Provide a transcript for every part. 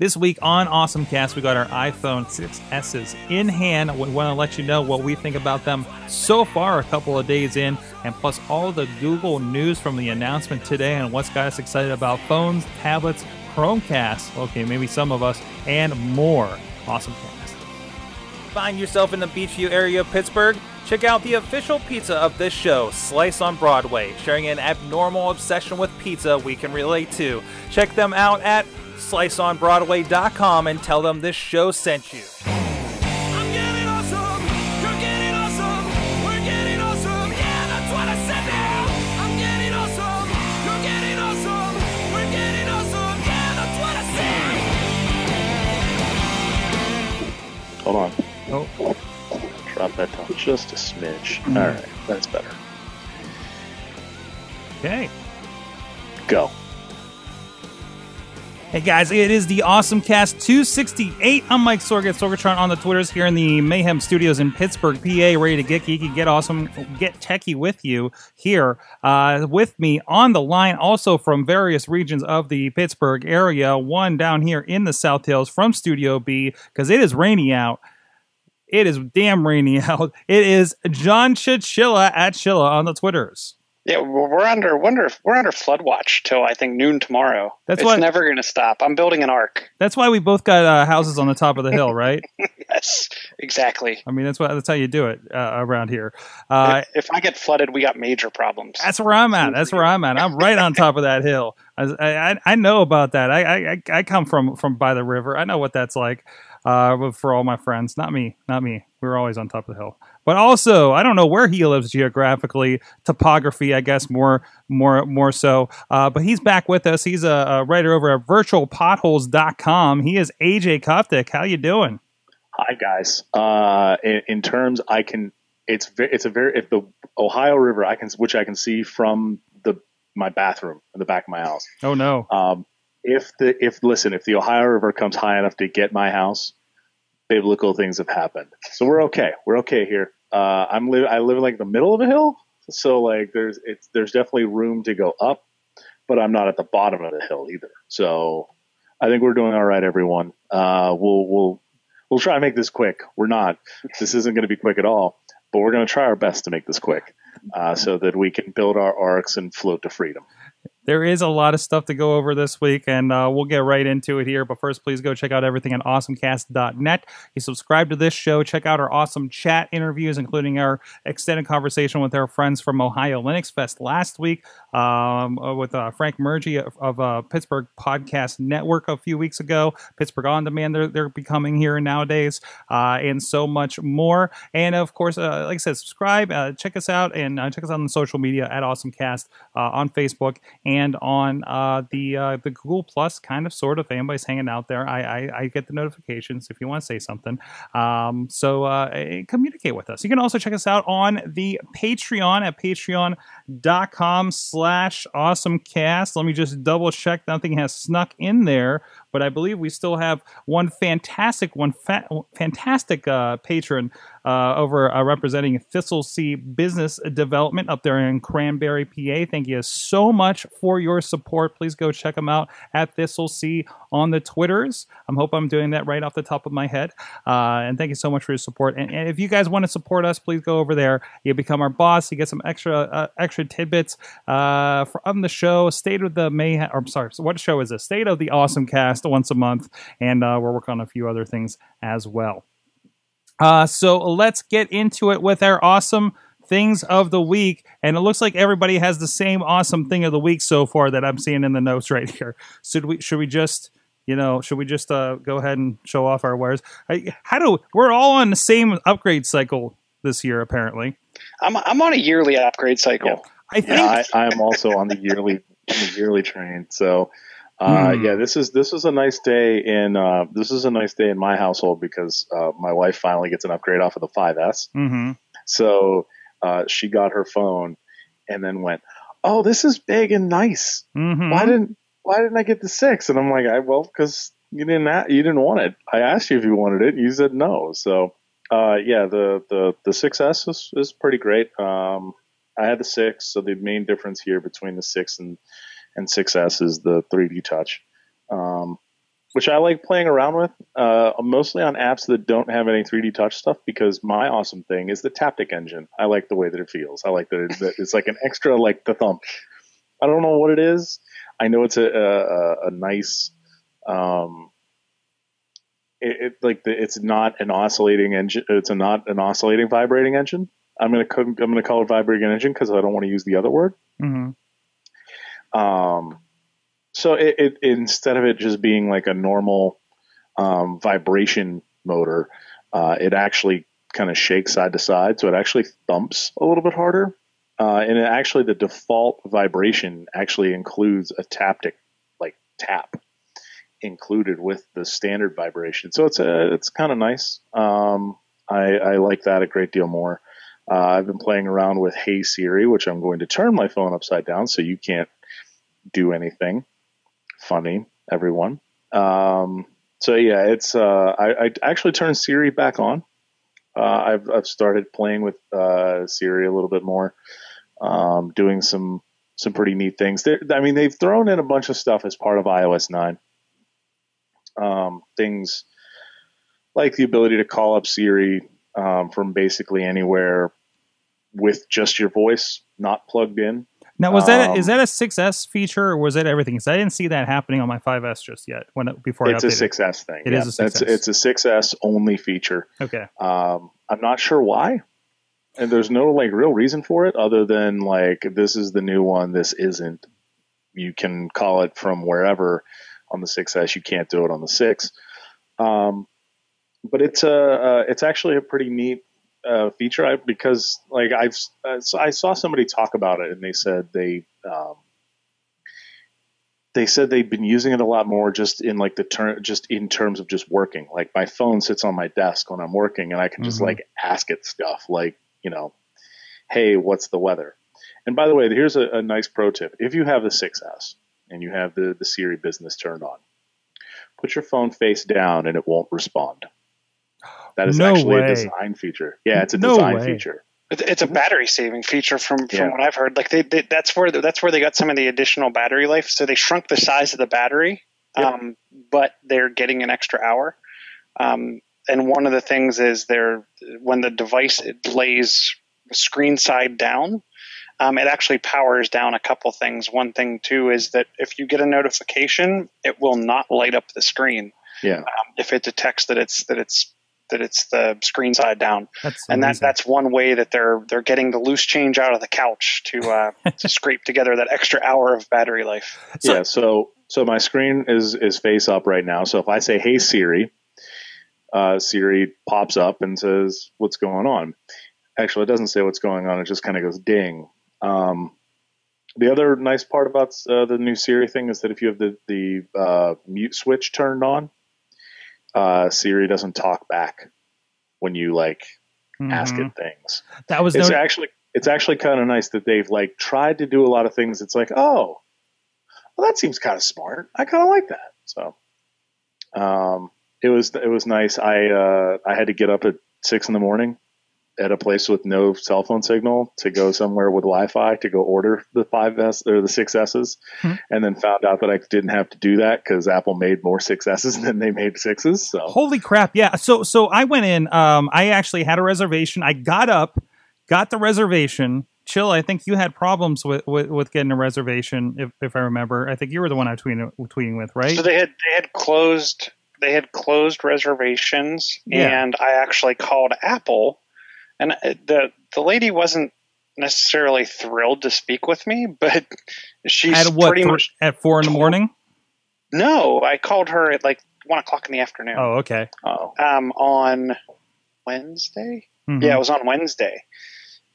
This week on Awesome Cast, we got our iPhone 6S's in hand. We want to let you know what we think about them so far, a couple of days in, and plus all the Google news from the announcement today and what's got us excited about phones, tablets, Chromecast. Okay, maybe some of us, and more. Awesome Cast. Find yourself in the Beechview area of Pittsburgh? Check out the official pizza of this show, Slice on Broadway, sharing an abnormal obsession with pizza we can relate to. Check them out at sliceonbroadway.com and tell them this show sent you. I'm getting awesome. You're getting awesome. We're getting awesome. Yeah, that's what I said now. I'm getting awesome. You're getting awesome. We're getting awesome. Yeah, that's what I said. Hold on. Oh, Drop that down just a smidge. Mm-hmm. All right, that's better. okay. Go. Hey guys, it is the Awesome Cast 268. I'm Mike Sorg at Sorgatron on the Twitters here in the Mayhem Studios in Pittsburgh, PA, ready to get geeky, get awesome, get techie with you here. Uh, with me on the line, also from various regions of the Pittsburgh area, one down here in the South Hills from Studio B, because it is rainy out. It is damn rainy out. It is John Chichilla at Chilla on the Twitters. Yeah, we're under wonder we're under flood watch till I think noon tomorrow. That's it's what- never going to stop. I'm building an ark. That's why we both got uh, houses on the top of the hill, right? Yes, exactly. I mean, that's what that's how you do it uh, around here. Uh, if, if I get flooded, we got major problems. that's where I'm at. That's where I'm at. I'm right on top of that hill. I, I, I know about that. I, I I come from from by the river. I know what that's like. Uh, but for all my friends, not me, not me. We were always on top of the hill. But also, I don't know where he lives geographically, topography, I guess more more more so. Uh, but he's back with us. He's a, a writer over at virtualpotholes.com. He is AJ Koptic. How you doing? Hi guys. Uh, in, in terms, I can. It's it's a very if the Ohio River I can which I can see from the my bathroom in the back of my house. Oh no. Um, if the if listen if the Ohio River comes high enough to get my house, biblical things have happened. So we're okay. We're okay here. Uh, I'm li- I live in like the middle of a hill, so like there's it's there's definitely room to go up, but I'm not at the bottom of the hill either. So I think we're doing all right, everyone. Uh, we'll we'll we'll try and make this quick. We're not. This isn't going to be quick at all, but we're going to try our best to make this quick, uh, so that we can build our arcs and float to freedom. There is a lot of stuff to go over this week, and uh, we'll get right into it here. But first, please go check out everything at awesomecast.net. You subscribe to this show, check out our awesome chat interviews, including our extended conversation with our friends from Ohio Linux Fest last week, um, uh, with uh, Frank Murgy of, of uh, Pittsburgh Podcast Network a few weeks ago, Pittsburgh On Demand, they're, they're becoming here nowadays, uh, and so much more. And of course, uh, like I said, subscribe, check us out, and check us out on the social media at AwesomeCast on Facebook and on uh, the uh, the Google Plus, kind of, sort of. Anybody's hanging out there, I, I, I get the notifications if you want to say something. Um, so uh, eh, communicate with us. You can also check us out on the Patreon at patreon.com slash awesomecast. Let me just double check nothing has snuck in there, but I believe we still have one fantastic, one fa- fantastic uh, patron uh, over uh, representing Thistle Sea Business Development up there in Cranberry, PA. Thank you so much for your support. Please go check them out at Thistle Sea on the Twitters. I hope I'm doing that right off the top of my head. Uh, and thank you so much for your support. And, and if you guys want to support us, please go over there. You become our boss. You get some extra uh, extra tidbits uh, from the show. State of the Mayhem. I'm sorry. So what show is this? State of the Awesome Cast once a month, and uh, we're working on a few other things as well. Uh, so let's get into it with our awesome things of the week. And it looks like everybody has the same awesome thing of the week so far that I'm seeing in the notes right here. Should we should we just you know should we just uh, go ahead and show off our wares? I, how do we're all on the same upgrade cycle this year apparently. I'm I'm on a yearly upgrade cycle. I think Yeah, I, I'm also on the yearly on the yearly train. So uh, Hmm. yeah, this is this is a nice day in uh, this is a nice day in my household because uh, my wife finally gets an upgrade off of the 5S. hmm So uh, she got her phone and then went, "Oh, this is big and nice. hmm Why didn't Why didn't I get the six? And I'm like, I, "Well, because you didn't a- you didn't want it. I asked you if you wanted it. You said no. So uh, yeah, the the the 6S is, is pretty great. Um, I had the six, so the main difference here between the six and and 6S is the 3D touch. Um, which I like playing around with, uh, mostly on apps that don't have any 3D touch stuff. Because my awesome thing is the Taptic engine. I like the way that it feels. I like that it, it's like an extra like the thump. I don't know what it is. I know it's a a, a- nice. Um, it, it like the, it's not an oscillating engine. It's a not an oscillating vibrating engine. I'm gonna I'm gonna call it vibrating engine because I don't want to use the other word. hmm Um, so it, it instead of it just being like a normal um, vibration motor, uh, it actually kind of shakes side to side. So it actually thumps a little bit harder. Uh, and it actually, the default vibration actually includes a taptic, like tap, included with the standard vibration. So it's a, it's kind of nice. Um, I, I like that a great deal more. Uh, I've been playing around with Hey Siri, which I'm going to turn my phone upside down so you can't do anything funny, everyone. Um, so yeah, it's uh, I, I actually turned Siri back on. Uh, I've I've started playing with uh, Siri a little bit more, um, doing some some pretty neat things. They're, I mean, they've thrown in a bunch of stuff as part of iOS nine. Um, things like the ability to call up Siri um, from basically anywhere with just your voice, not plugged in. Now, was that Um, is that a 6S feature or was it everything? Because I didn't see that happening on my 5S just yet. When it, before It's I a updated. 6S thing. It yeah, is a That's, 6S. it's a 6S only feature. Okay. Um, I'm not sure why, and there's no like real reason for it other than like this is the new one, this isn't. You can call it from wherever on the 6S. You can't do it on the six. Um, but it's a uh, it's actually a pretty neat uh, feature. I, because like I've uh, I saw somebody talk about it and they said they um, they said they've been using it a lot more just in like the term just in terms of just working. Like my phone sits on my desk when i'm working and i can just Mhm. like ask it stuff like you know hey what's the weather? And by the way here's a, a nice pro tip. If you have the 6s and you have the, the siri business turned on put your phone face down and it won't respond that is No actually way. a design feature yeah it's a No design way. feature It's a battery saving feature from, from Yeah. what I've heard. Like they, they, that's where that's where they got some of the additional battery life. So they shrunk the size of the battery, Yep. um, but they're getting an extra hour. Um, and one of the things is they're when the device it lays screen side down, um, it actually powers down a couple things. One thing too is that if you get a notification, it will not light up the screen yeah um, if it detects that it's that it's that it's the screen side down That's and that that's one way that they're they're getting the loose change out of the couch to uh, to scrape together that extra hour of battery life. So- yeah, so so my screen is is face up right now. So if I say "Hey Siri," uh, Siri pops up and says, "What's going on?" Actually, it doesn't say what's going on. It just kind of goes ding. Um, the other nice part about uh, the new Siri thing is that if you have the the uh, mute switch turned on, uh, Siri doesn't talk back when you like ask Mhm. it things That was it's no, actually it's actually kind of nice that they've like tried to do a lot of things. It's like, oh, well, that seems kind of smart. I kind of like that. So, um, it was it was nice. I uh, I had to get up at six in the morning at a place with no cell phone signal to go somewhere with Wi-Fi to go order the five S or the six S's, Hmm. and then found out that I didn't have to do that because Apple made more six S's than they made sixes. So Holy crap! Yeah. So so I went in. Um, I actually had a reservation. I got up, got the reservation. Chill. I think you had problems with, with, with getting a reservation, if, if I remember. I think you were the one I was tweeting, tweeting with, right? So they had they had closed they had closed reservations, Yeah. and I actually called Apple, and uh, the the lady wasn't necessarily thrilled to speak with me, but she's at what? pretty much at four in the morning? no. I called her at like one o'clock in the afternoon. Oh, okay. oh, um, on Wednesday. Mhm. Yeah, it was on Wednesday,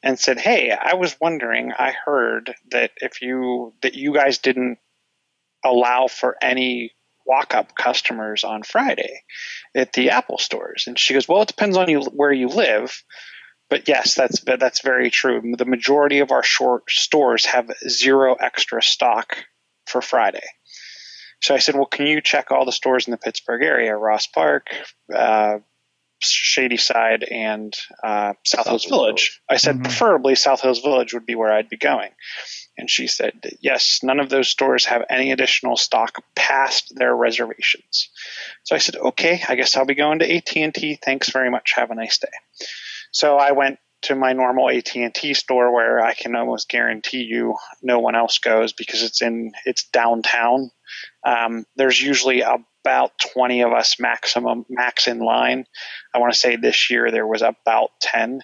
and said, "Hey, I was wondering. I heard that if you that you guys didn't allow for any walk-up customers on Friday at the Apple stores." And she goes, "Well, it depends on you where you live." But yes, that's that's very true. The majority of our short stores have zero extra stock for Friday. So I said, "Well, can you check all the stores in the Pittsburgh area? Ross Park, uh, Shadyside and uh, South Hills Hills Village. I said Mhm. preferably South Hills Village would be where I'd be going. And she said, yes, none of those stores have any additional stock past their reservations. So I said, okay, I guess I'll be going to AT&T. Thanks very much. Have a nice day. So I went to my normal AT&T store where I can almost guarantee you no one else goes because it's in it's downtown. Um, there's usually about 20 of us maximum max in line. I want to say this year there was about 10.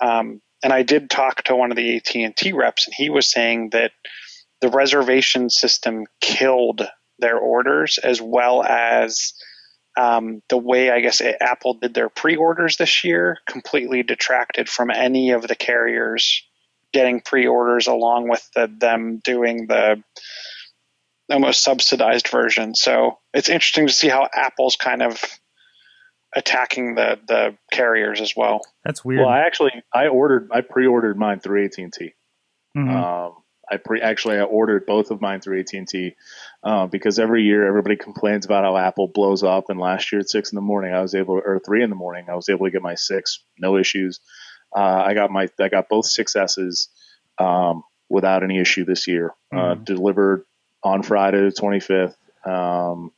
Um, and I did talk to one of the AT&T reps and he was saying that the reservation system killed their orders as well as um, the way I guess Apple did their pre-orders this year completely detracted from any of the carriers getting pre-orders along with the, them doing the almost subsidized version. So it's interesting to see how Apple's kind of attacking the the carriers as well. That's weird. Well, I actually I ordered I pre-ordered mine through AT and T. Mhm. Um, I pre actually I ordered both of mine through AT and T uh, because every year everybody complains about how Apple blows up. And last year at six in the morning, I was able, or three in the morning, I was able to get my six, no issues. Uh, I got my I got both six S's um, without any issue this year. Uh, Mhm. delivered on Friday the twenty fifth. Um,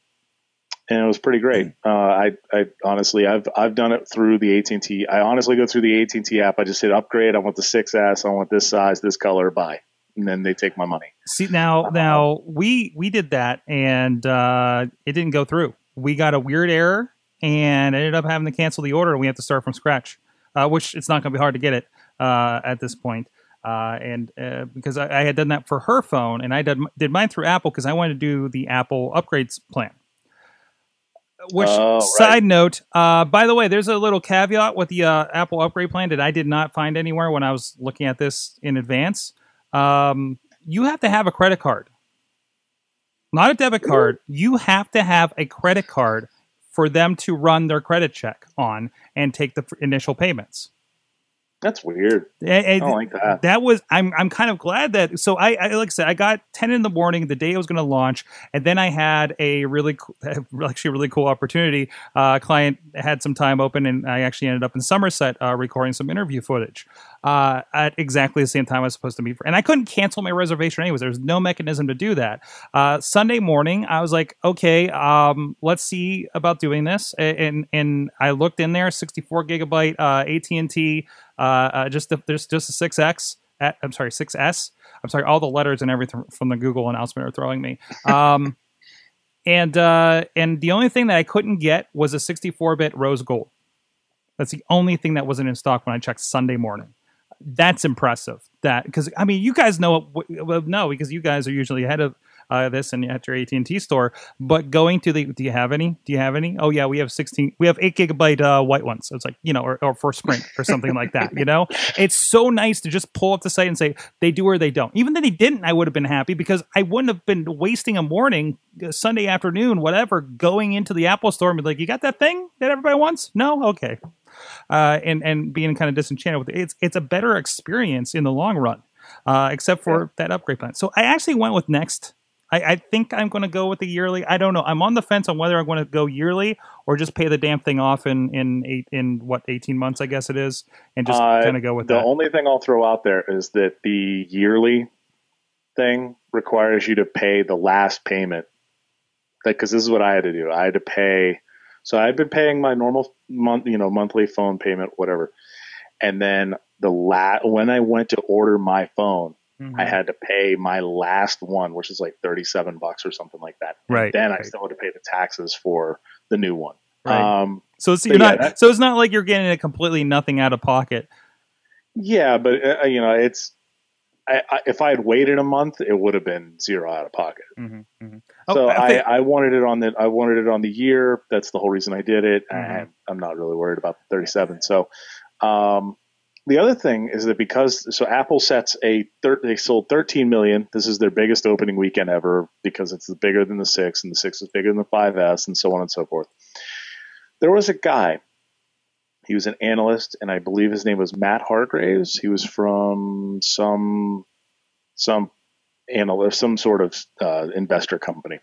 and it was pretty great. Uh, I, I honestly, I've, I've done it through the AT and. I honestly go through the AT and T app. I just hit upgrade. I want the 6S. I want this size, this color, buy, and then they take my money. See now, now we we did that and uh, it didn't go through. We got a weird error and ended up having to cancel the order. and We have to start from scratch, uh, which it's not going to be hard to get it uh, at this point. Uh, and uh, because I, I had done that for her phone, and I did did mine through Apple because I wanted to do the Apple upgrades plan. Which Oh, right. side note, uh, by the way, there's a little caveat with the uh, Apple upgrade plan that I did not find anywhere when I was looking at this in advance. Um, you have to have a credit card, not a debit card. You have to have a credit card for them to run their credit check on and take the f- initial payments. That's weird. And- I and don't like that. that was I'm I'm kind of glad that so I, I like I said I got 10 in the morning the day I was going to launch and then I had a really actually a really cool opportunity uh client had some time open and I actually ended up in Somerset uh, recording some interview footage uh at exactly the same time I was supposed to meet for and I couldn't cancel my reservation anyways there's no mechanism to do that uh Sunday morning I was like okay um let's see about doing this and and I looked in there 64 gigabyte uh AT&T uh, uh, just the, there's just a 6x at, i'm sorry 6s i'm sorry all the letters and everything from the google announcement are throwing me. Um, and uh, and the only thing that i couldn't get was a 64-bit rose gold. That's the only thing that wasn't in stock when i checked sunday morning. That's impressive that because i mean you guys know well, no because you guys are usually ahead of uh, this and at your AT&T store. But going to the do you have any? Do you have any? Oh yeah we have 16 we have 8 gigabyte uh, white ones. So it's like you know or, or for sprint or something like that you know? It's so nice to just pull up the site and say they do or they don't. Even if they didn't i would have been happy because i wouldn't have been wasting a morning uh, sunday afternoon whatever going into the apple store and be like you got that thing that everybody wants? No? Okay. Uh, and and being kind of disenchanted with it. It's it's a better experience in the long run uh, except for that upgrade plan. So i actually went with next I, I think I'm going to go with the yearly. I don't know. I'm on the fence on whether I'm going to go yearly or just pay the damn thing off in in eight in what 18 months I guess it is, and just Uh, kind of go with that. the that. only thing I'll throw out there is that the yearly thing requires you to pay the last payment. Because this is what I had to do. I had to pay. So I'd been paying my normal month, you know, monthly phone payment, whatever. And then the la- when I went to order my phone, Mhm. I had to pay my last one, which is like thirty-seven bucks or something like that. And Right, Then I still had to pay the taxes for the new one. Right. Um, so it's, you're yeah, not. that- so it's not like you're getting a completely nothing out of pocket. Yeah, but uh, you know, it's I, I, if I had waited a month, it would have been zero out of pocket. Mm-hmm, so I, think- I wanted it on the I wanted it on the year. That's the whole reason I did it, Mhm. and I'm not really worried about the 37. So, um, the other thing is that because so Apple sets a thir- they sold 13 million. This is their biggest opening weekend ever because it's bigger than the six, and the six is bigger than the 5S, and so on and so forth. There was a guy. He was an analyst, and I believe his name was Matt Hargraves. He was from some some analyst, some sort of uh, investor company,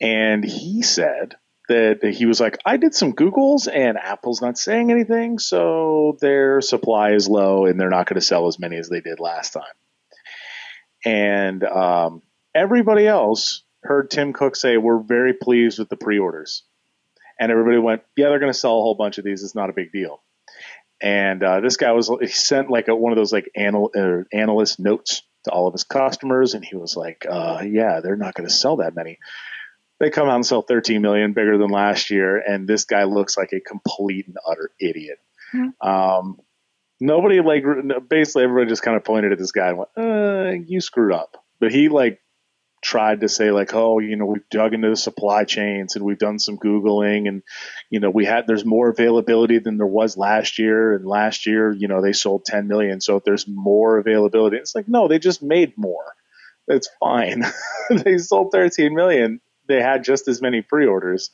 and he said that he was like, I did some Googles, and Apple's not saying anything, so their supply is low, and they're not going to sell as many as they did last time. and um, everybody else heard Tim Cook say, "We're very pleased with the pre-orders," and everybody went, "Yeah, they're going to sell a whole bunch of these. It's not a big deal." And uh, this guy was he sent like a, one of those like anal, uh, analyst notes to all of his customers, and he was like, uh, "Yeah, they're not going to sell that many." They come out and sell 13 million, bigger than last year, and this guy looks like a complete and utter idiot. Um, nobody like basically everybody just kind of pointed at this guy and went, uh, "You screwed up," but he like tried to say like, "Oh, you know, we've dug into the supply chains and we've done some googling and you know, we had there's more availability than there was last year and last year, you know, they sold 10 million, so if there's more availability, it's like, no, they just made more. It's fine. they sold 13 million. They had just as many pre-orders.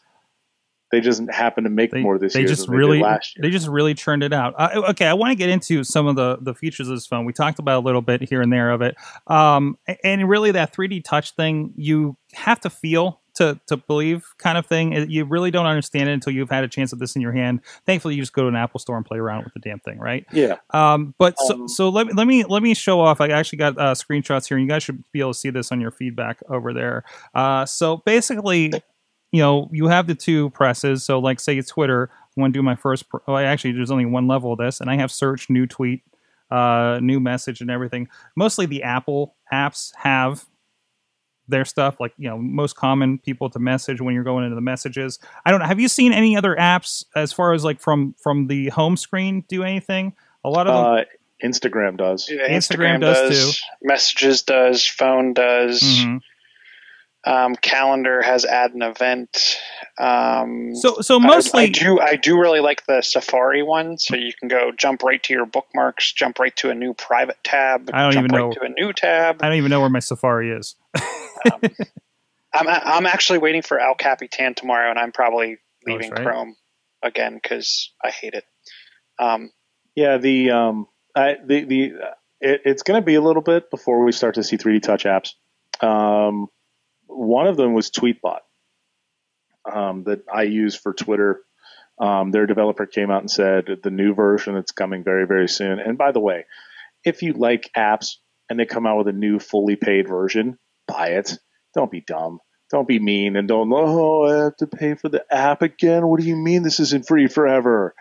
They just happened to make They, more this year. they year just than they really year. they just really churned it out. Uh, okay, I want to get into some of the the features of this phone. We talked about a little bit here and there of it, um, and really that 3D touch thing you have to feel to to believe kind of thing. It- You really don't understand it until you've had a chance of this in your hand. Thankfully, you just go to an Apple store and play around with the damn thing, right? yeah. Um, but so, Um, so let, me- let me let me show off. I actually got uh, screenshots here, and you guys should be able to see this on your feedback over there. Uh, so basically, you know, you have the two presses. So like, say Twitter, I want to do my first. Pr- well, actually, there's only one level of this, and I have search, new tweet, uh, new message, and everything. Mostly the Apple apps have their stuff like you know most common people to message when you're going into the messages i don't know have you seen any other apps as far as like from from the home screen do anything a lot of them Uh, Instagram does. Yeah, Instagram Instagram, does does, Messages does. Phone does. Mhm. Um, calendar has add an event. Um, So so I- mostly I, do. I do really like the Safari one. So you can go jump right to your bookmarks, jump right to a new private tab. I don't jump even right know. to a new tab. I don't even know where my Safari is. I'm I'm actually waiting for El Capitan tomorrow, and I'm probably Oh, leaving right. Chrome again because I hate it. Um, Yeah, the um, I, the the uh, it, it's going to be a little bit before we start to see 3D Touch apps. Um, one of them was Tweetbot um, that I use for Twitter. Um, their developer came out and said the new version that's coming very very soon. And by the way, if you like apps and they come out with a new fully paid version, buy it. Don't be dumb. Don't be mean and don't oh I have to pay for the app again. What do you mean this isn't free forever?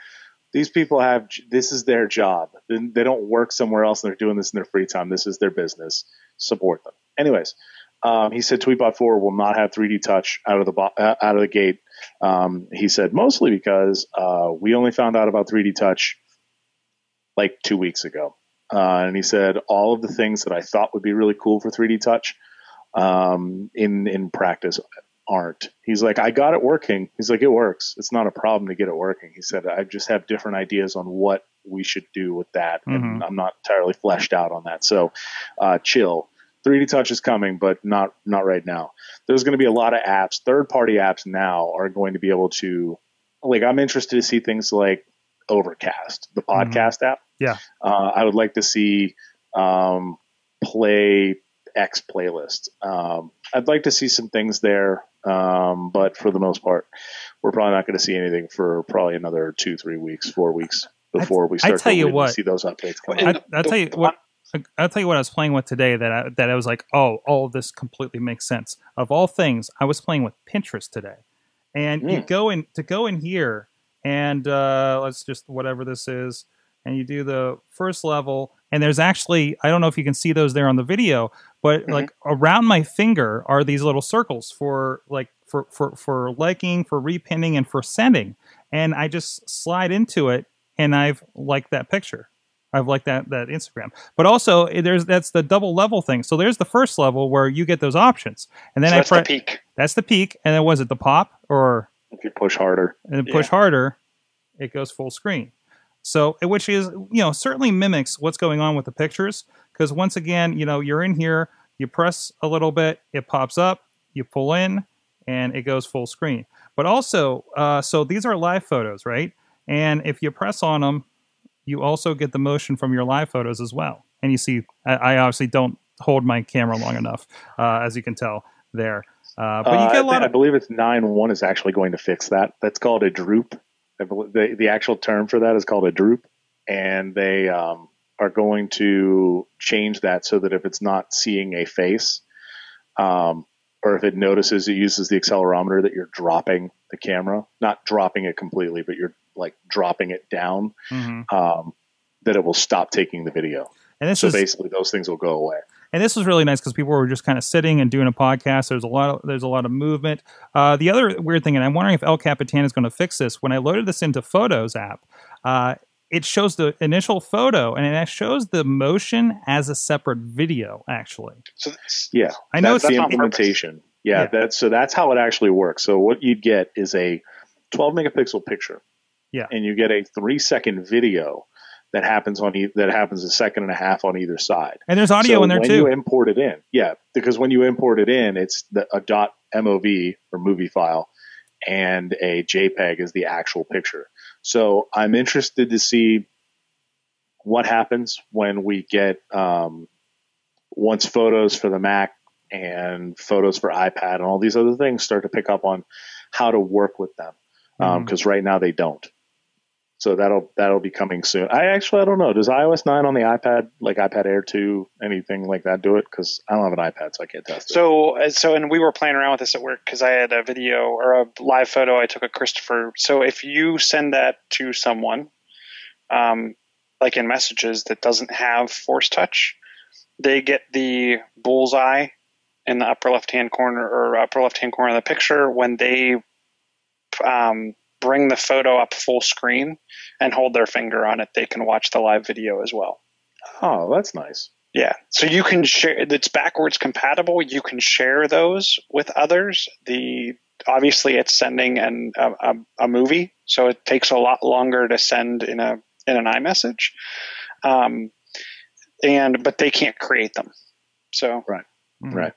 these people have this is their job. They don't work somewhere else and they're doing this in their free time. This is their business. Support them. Anyways, um, he said Tweetbot 4 will not have 3D touch out of the bo- uh, out of the gate. Um, he said mostly because uh, we only found out about 3D touch like two weeks ago. Uh, and he said all of the things that I thought would be really cool for 3D touch um, in in practice aren't. He's like, I got it working. He's like, it works. It's not a problem to get it working. He said, I just have different ideas on what we should do with that, and I'm not entirely fleshed out on that. So, uh, chill. 3D Touch is coming, but not not right now. There's going to be a lot of apps. Third party apps now are going to be able to, like, I'm interested to see things like Overcast, the podcast app. Yeah. Uh, I would like to see um, play X playlist. Um, I'd like to see some things there, um, but for the most part, we're probably not going to see anything for probably another two, three weeks, four weeks before we I start tell to you what. see those updates come. I, I'll tell you what. I'll tell you what I was playing with today that I, that I was like, oh, all of this completely makes sense. Of all things, I was playing with Pinterest today, and you Mm. go in to go in here, and uh, let's just whatever this is, and you do the first level, and there's actually I don't know if you can see those there on the video, but Mhm. like around my finger are these little circles for like for for for liking, for repinning, and for sending, and I just slide into it, and I've liked that picture. I've liked that that Instagram. But also eh, there's that's the double level thing. So there's the first level where you get those options, and then so I that's pre- the peak. that's the peak, and then was it the pop or If you push harder, and then push harder, it goes full screen. So eh, which is you know certainly mimics what's going on with the pictures because once again you know you're in here, you press a little bit, it pops up, you pull in, and it goes full screen. But also, uh, so these are live photos, right? And if you press on them, you also get the motion from your live photos as well. And you see, I, I obviously don't hold my camera long enough, uh, as you can tell there. Uh, but Uh, you get I, a thi- lot I of. believe it's nine one is actually going to fix that. That's called a droop. I the, the actual term for that is called a droop, and they um, are going to change that so that if it's not seeing a face, um, or if it notices it uses the accelerometer that you're dropping the camera, not dropping it completely, but you're like dropping it down, Mhm. um, that it will stop taking the video. And this So is basically, those things will go away. and this was really nice because people were just kind of sitting and doing a podcast. There's a lot of there's a lot of movement. Uh, the other weird thing, and I'm wondering if El Capitan is going to fix this. When I loaded this into Photos app, uh, it shows the initial photo and it shows the motion as a separate video. Actually, So that's- Yeah, I know that's it's the implementation. Yeah, Yeah. that's so that's how it actually works. So what you'd get is a 12 megapixel picture. Yeah. and you get a three second video that happens on e- that happens a second and a half on either side. and there's audio so in there when too. you import it in, yeah, because when you import it in, it's the, a dot MOV or movie file, and a JPEG is the actual picture. So I'm interested to see what happens when we get um, once photos for the Mac and photos for iPad and all these other things start to pick up on how to work with them because right now they don't. So that'll that'll be coming soon. I actually I don't know. Does iOS nine on the iPad like iPad Air two anything like that do it? Because I don't have an iPad, so I can't test it. So, uh, so, and we were playing around with this at work because I had a video or a live photo I took of Christopher. So, if you send that to someone, um, like in messages that doesn't have Force Touch, they get the bullseye in the upper left hand corner or upper left hand corner of the picture when they um, bring the photo up full screen and hold their finger on it. They can watch the live video as well. oh, that's nice. Yeah. So you can share it's backwards compatible. You can share those with others. The obviously it's sending an a, a, a movie, so it takes a lot longer to send in a in an iMessage. Um, and but they can't create them. So Mhm. Right.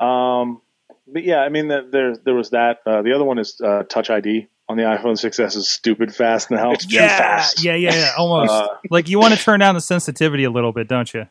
Um, but yeah, I mean, the, there there was that. Uh, the other one is uh, Touch ID on the iPhone 6s is stupid fast now. It's too Yeah, fast. yeah, yeah, yeah, almost. Uh, like you want to turn down the sensitivity a little bit, don't you?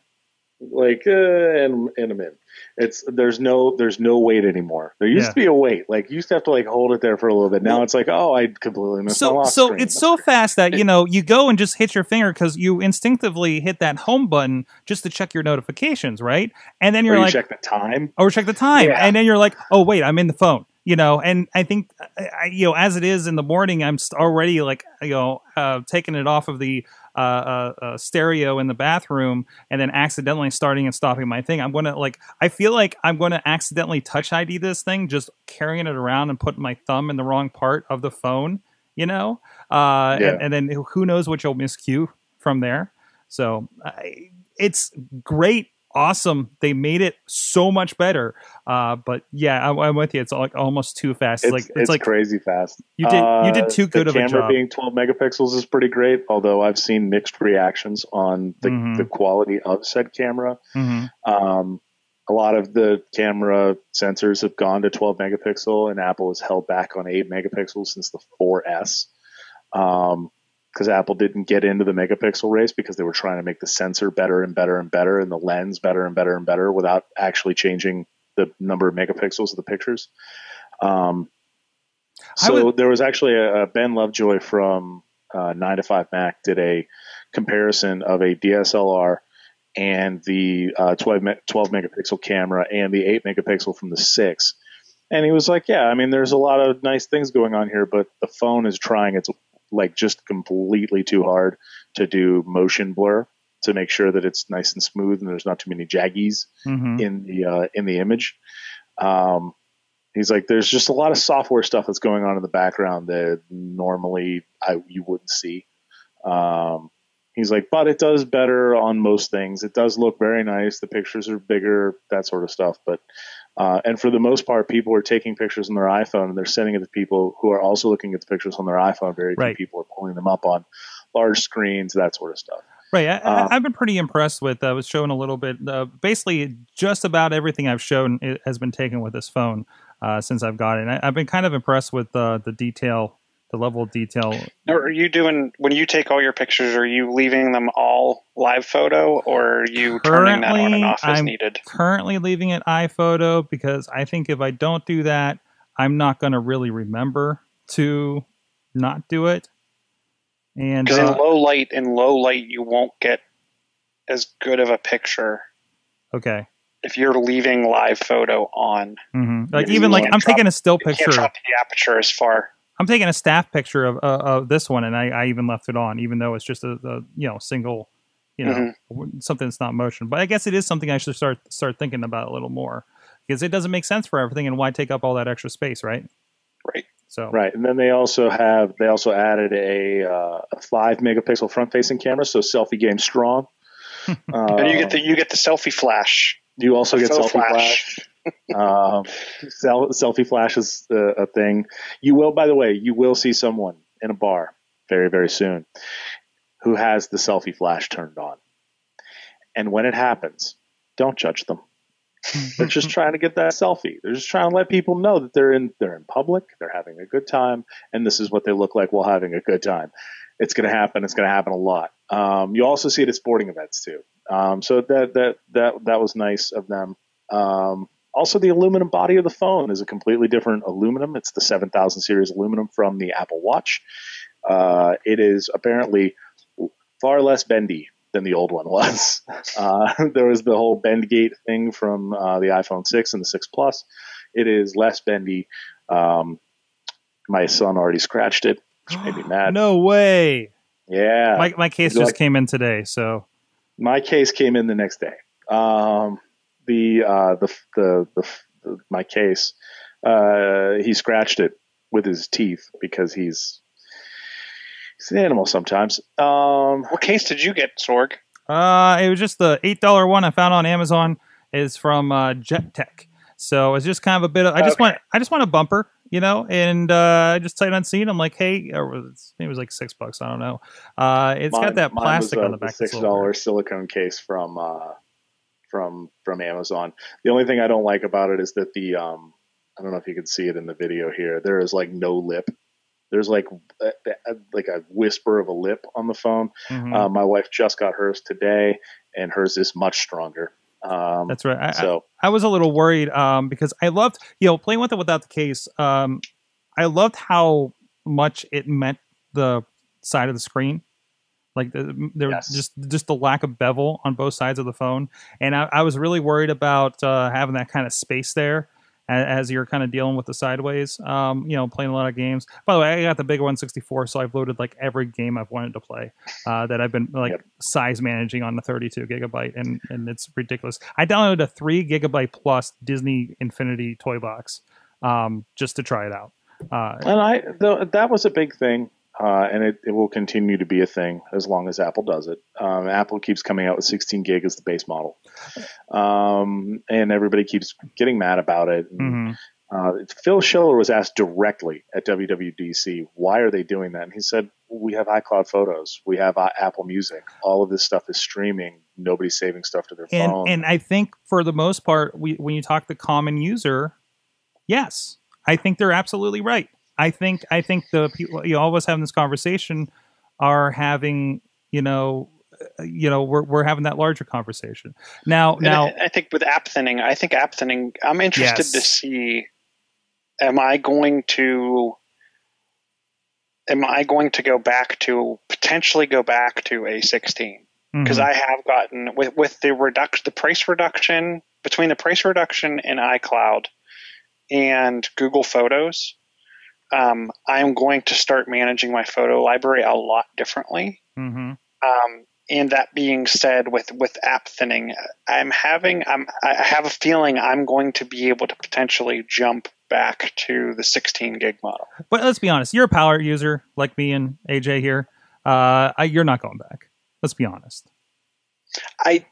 like uh, in in a minute. It's there's no there's no wait anymore. There used Yeah. to be a weight. Like you used to have to like hold it there for a little bit. Now it's like oh I completely missed my So, lock so screen. it's so fast that you know you go and just hit your finger because you instinctively hit that home button just to check your notifications, right? And then you're you like, check the time. or check the time, Yeah. and then you're like, oh wait, I'm in the phone, you know. And I think, I, you know, as it is in the morning, I'm already like, you know, uh, taking it off of the uh, uh, uh, stereo in the bathroom, and then accidentally starting and stopping my thing. I'm gonna like, I feel like I'm gonna accidentally touch ID this thing, just carrying it around and putting my thumb in the wrong part of the phone, you know. Uh, Yeah. and, and then who knows what you'll miscue from there. So I, it's great, awesome. They made it so much better. Uh, but yeah, I, I'm with you. It's like almost too fast. It's, like it's, like crazy fast. you did you did Uh, too good of a camera job. being 12 megapixels is pretty great. Although I've seen mixed reactions on the, Mhm. the quality of said camera. Mhm. Um, a lot of the camera sensors have gone to 12 megapixel, and Apple has held back on 8 megapixels since the 4S. Because Apple didn't get into the megapixel race because they were trying to make the sensor better and better and better, and the lens better and better and better without actually changing the number of megapixels of the pictures. Um, so would- there was actually a, a Ben Lovejoy from uh, 9 to 5 Mac did a comparison of a DSLR and the uh, 12, me- 12 megapixel camera and the 8 megapixel from the 6. And he was like, yeah, I mean, there's a lot of nice things going on here, but the phone is trying its like just completely too hard to do motion blur to make sure that it's nice and smooth and there's not too many jaggies Mhm. in the uh, in the image. Um, he's like, there's just a lot of software stuff that's going on in the background that normally I you wouldn't see. Um, he's like, but it does better on most things. It does look very nice. The pictures are bigger, that sort of stuff. But uh, and for the most part, people are taking pictures on their iPhone and they're sending it to people who are also looking at the pictures on their iPhone. Very Right. few people are pulling them up on large screens, that sort of stuff. Right. I, Um, I, I've been pretty impressed with. I was showing a little bit. Uh, basically, just about everything I've shown has been taken with this phone uh, since I've got it. And I, I've been kind of impressed with uh, the detail, the level of detail. Now, are you doing when you take all your pictures? Are you leaving them all live photo, or are you turning that on and off as needed? I'm- needed? Currently, leaving it iPhoto because I think if I don't do that, I'm not going to really remember to not do it. And Because uh, in low light, in low light, you won't get as good of a picture Okay. if you're leaving live photo on. hmm Like even like I'm taking a still You can't picture. the aperture as far. I'm taking a staff picture of uh, of this one, and I, I even left it on, even though it's just a, a you know single, you know Mm-hmm. something that's not motion. But I guess it is something I should start start thinking about a little more because it doesn't make sense for everything, and why take up all that extra space, right? Right. So Right, and then they also have they also added a, uh, a five megapixel front facing camera, so selfie game strong. uh, And you get the you get the selfie flash. you also get faux selfie flash. Um, sel- selfie flash is a, a thing. You will, by the way, you will see someone in a bar very very soon who has the selfie flash turned on, and when it happens, don't judge them. They're just trying to get that selfie. They're just trying to let people know that they're in they're in public, they're having a good time, and this is what they look like while having a good time. It's going to happen. It's going to happen a lot. Um, you also see it at sporting events too. Um, so that that that that was nice of them. Um, also, the aluminum body of the phone is a completely different aluminum. It's the 7000 series aluminum from the Apple Watch. Uh, it is apparently far less bendy than the old one was. Uh, there was the whole bend gate thing from uh, the iPhone 6 and the 6 Plus. It is less bendy. Um, my son already scratched it, which made me mad. no way. Yeah, My my case just like- came in today, so my case came in the next day. Um, the, uh, the, the the the my case, uh, he scratched it with his teeth because he's he's an animal sometimes. Um, What case did you get, Sorg? Uh, it was just the eight dollar one I found on Amazon. is from uh, JETech. So it's just kind of a bit. Of, I just Okay. want I just want a bumper, you know, and uh, I just sight unseen. I'm like, hey, or was, maybe it was like six bucks. I don't know. Uh, it's got that plastic was, uh, on the back. that's six a little dollar weird. silicone case from uh, from from Amazon. The only thing I don't like about it is that the um, I don't know if you can see it in the video here. There is like no lip. There's like a, like a whisper of a lip on the phone. Mhm. Uh, my wife just got hers today, and hers is much stronger. Um, That's right. I, I- so I was a little worried um, because I loved, you know, playing with it without the case. Um, I loved how much it meant the side of the screen. Like the, there was Yes. just just the lack of bevel on both sides of the phone, and I, I was really worried about uh, having that kind of space there as, as you're kind of dealing with the sideways. Um, you know, playing a lot of games. By the way, I got the big 164, so I've loaded like every game I've wanted to play uh, that I've been like Yep. size managing on the 32 gigabyte, and and it's ridiculous. I downloaded a three gigabyte plus Disney Infinity toy box um, just to try it out. Uh, and I th- that was a big thing, uh, and it, it will continue to be a thing as long as Apple does it. Um, Apple keeps coming out with 16 gig as the base model, um, and everybody keeps getting mad about it. And, mhm. uh, Phil Schiller was asked directly at WWDC, "Why are they doing that?" And he said, "We have iCloud Photos, we have uh, Apple Music. All of this stuff is streaming. Nobody's saving stuff to their and phone." and I think for the most part, we, when you talk the common user, yes, I think they're absolutely right. I think I think the people you always having this conversation are having you know you know we're we're having that larger conversation now now. I, I think with app thinning, I think app thinning. I'm interested Yes. to see. Am I going to? Am I going to go back to potentially go back to a 16? Because mhm. I have gotten with with the reduction, the price reduction between the price reduction in iCloud and Google Photos. Um, I'm going to start managing my photo library a lot differently. Mhm. Um, and that being said, with with app thinning, I'm having I'm I have a feeling I'm going to be able to potentially jump back to the 16 gig model. But let's be honest, you're a power user like me and AJ here. Uh, I, you're not going back. Let's be honest. I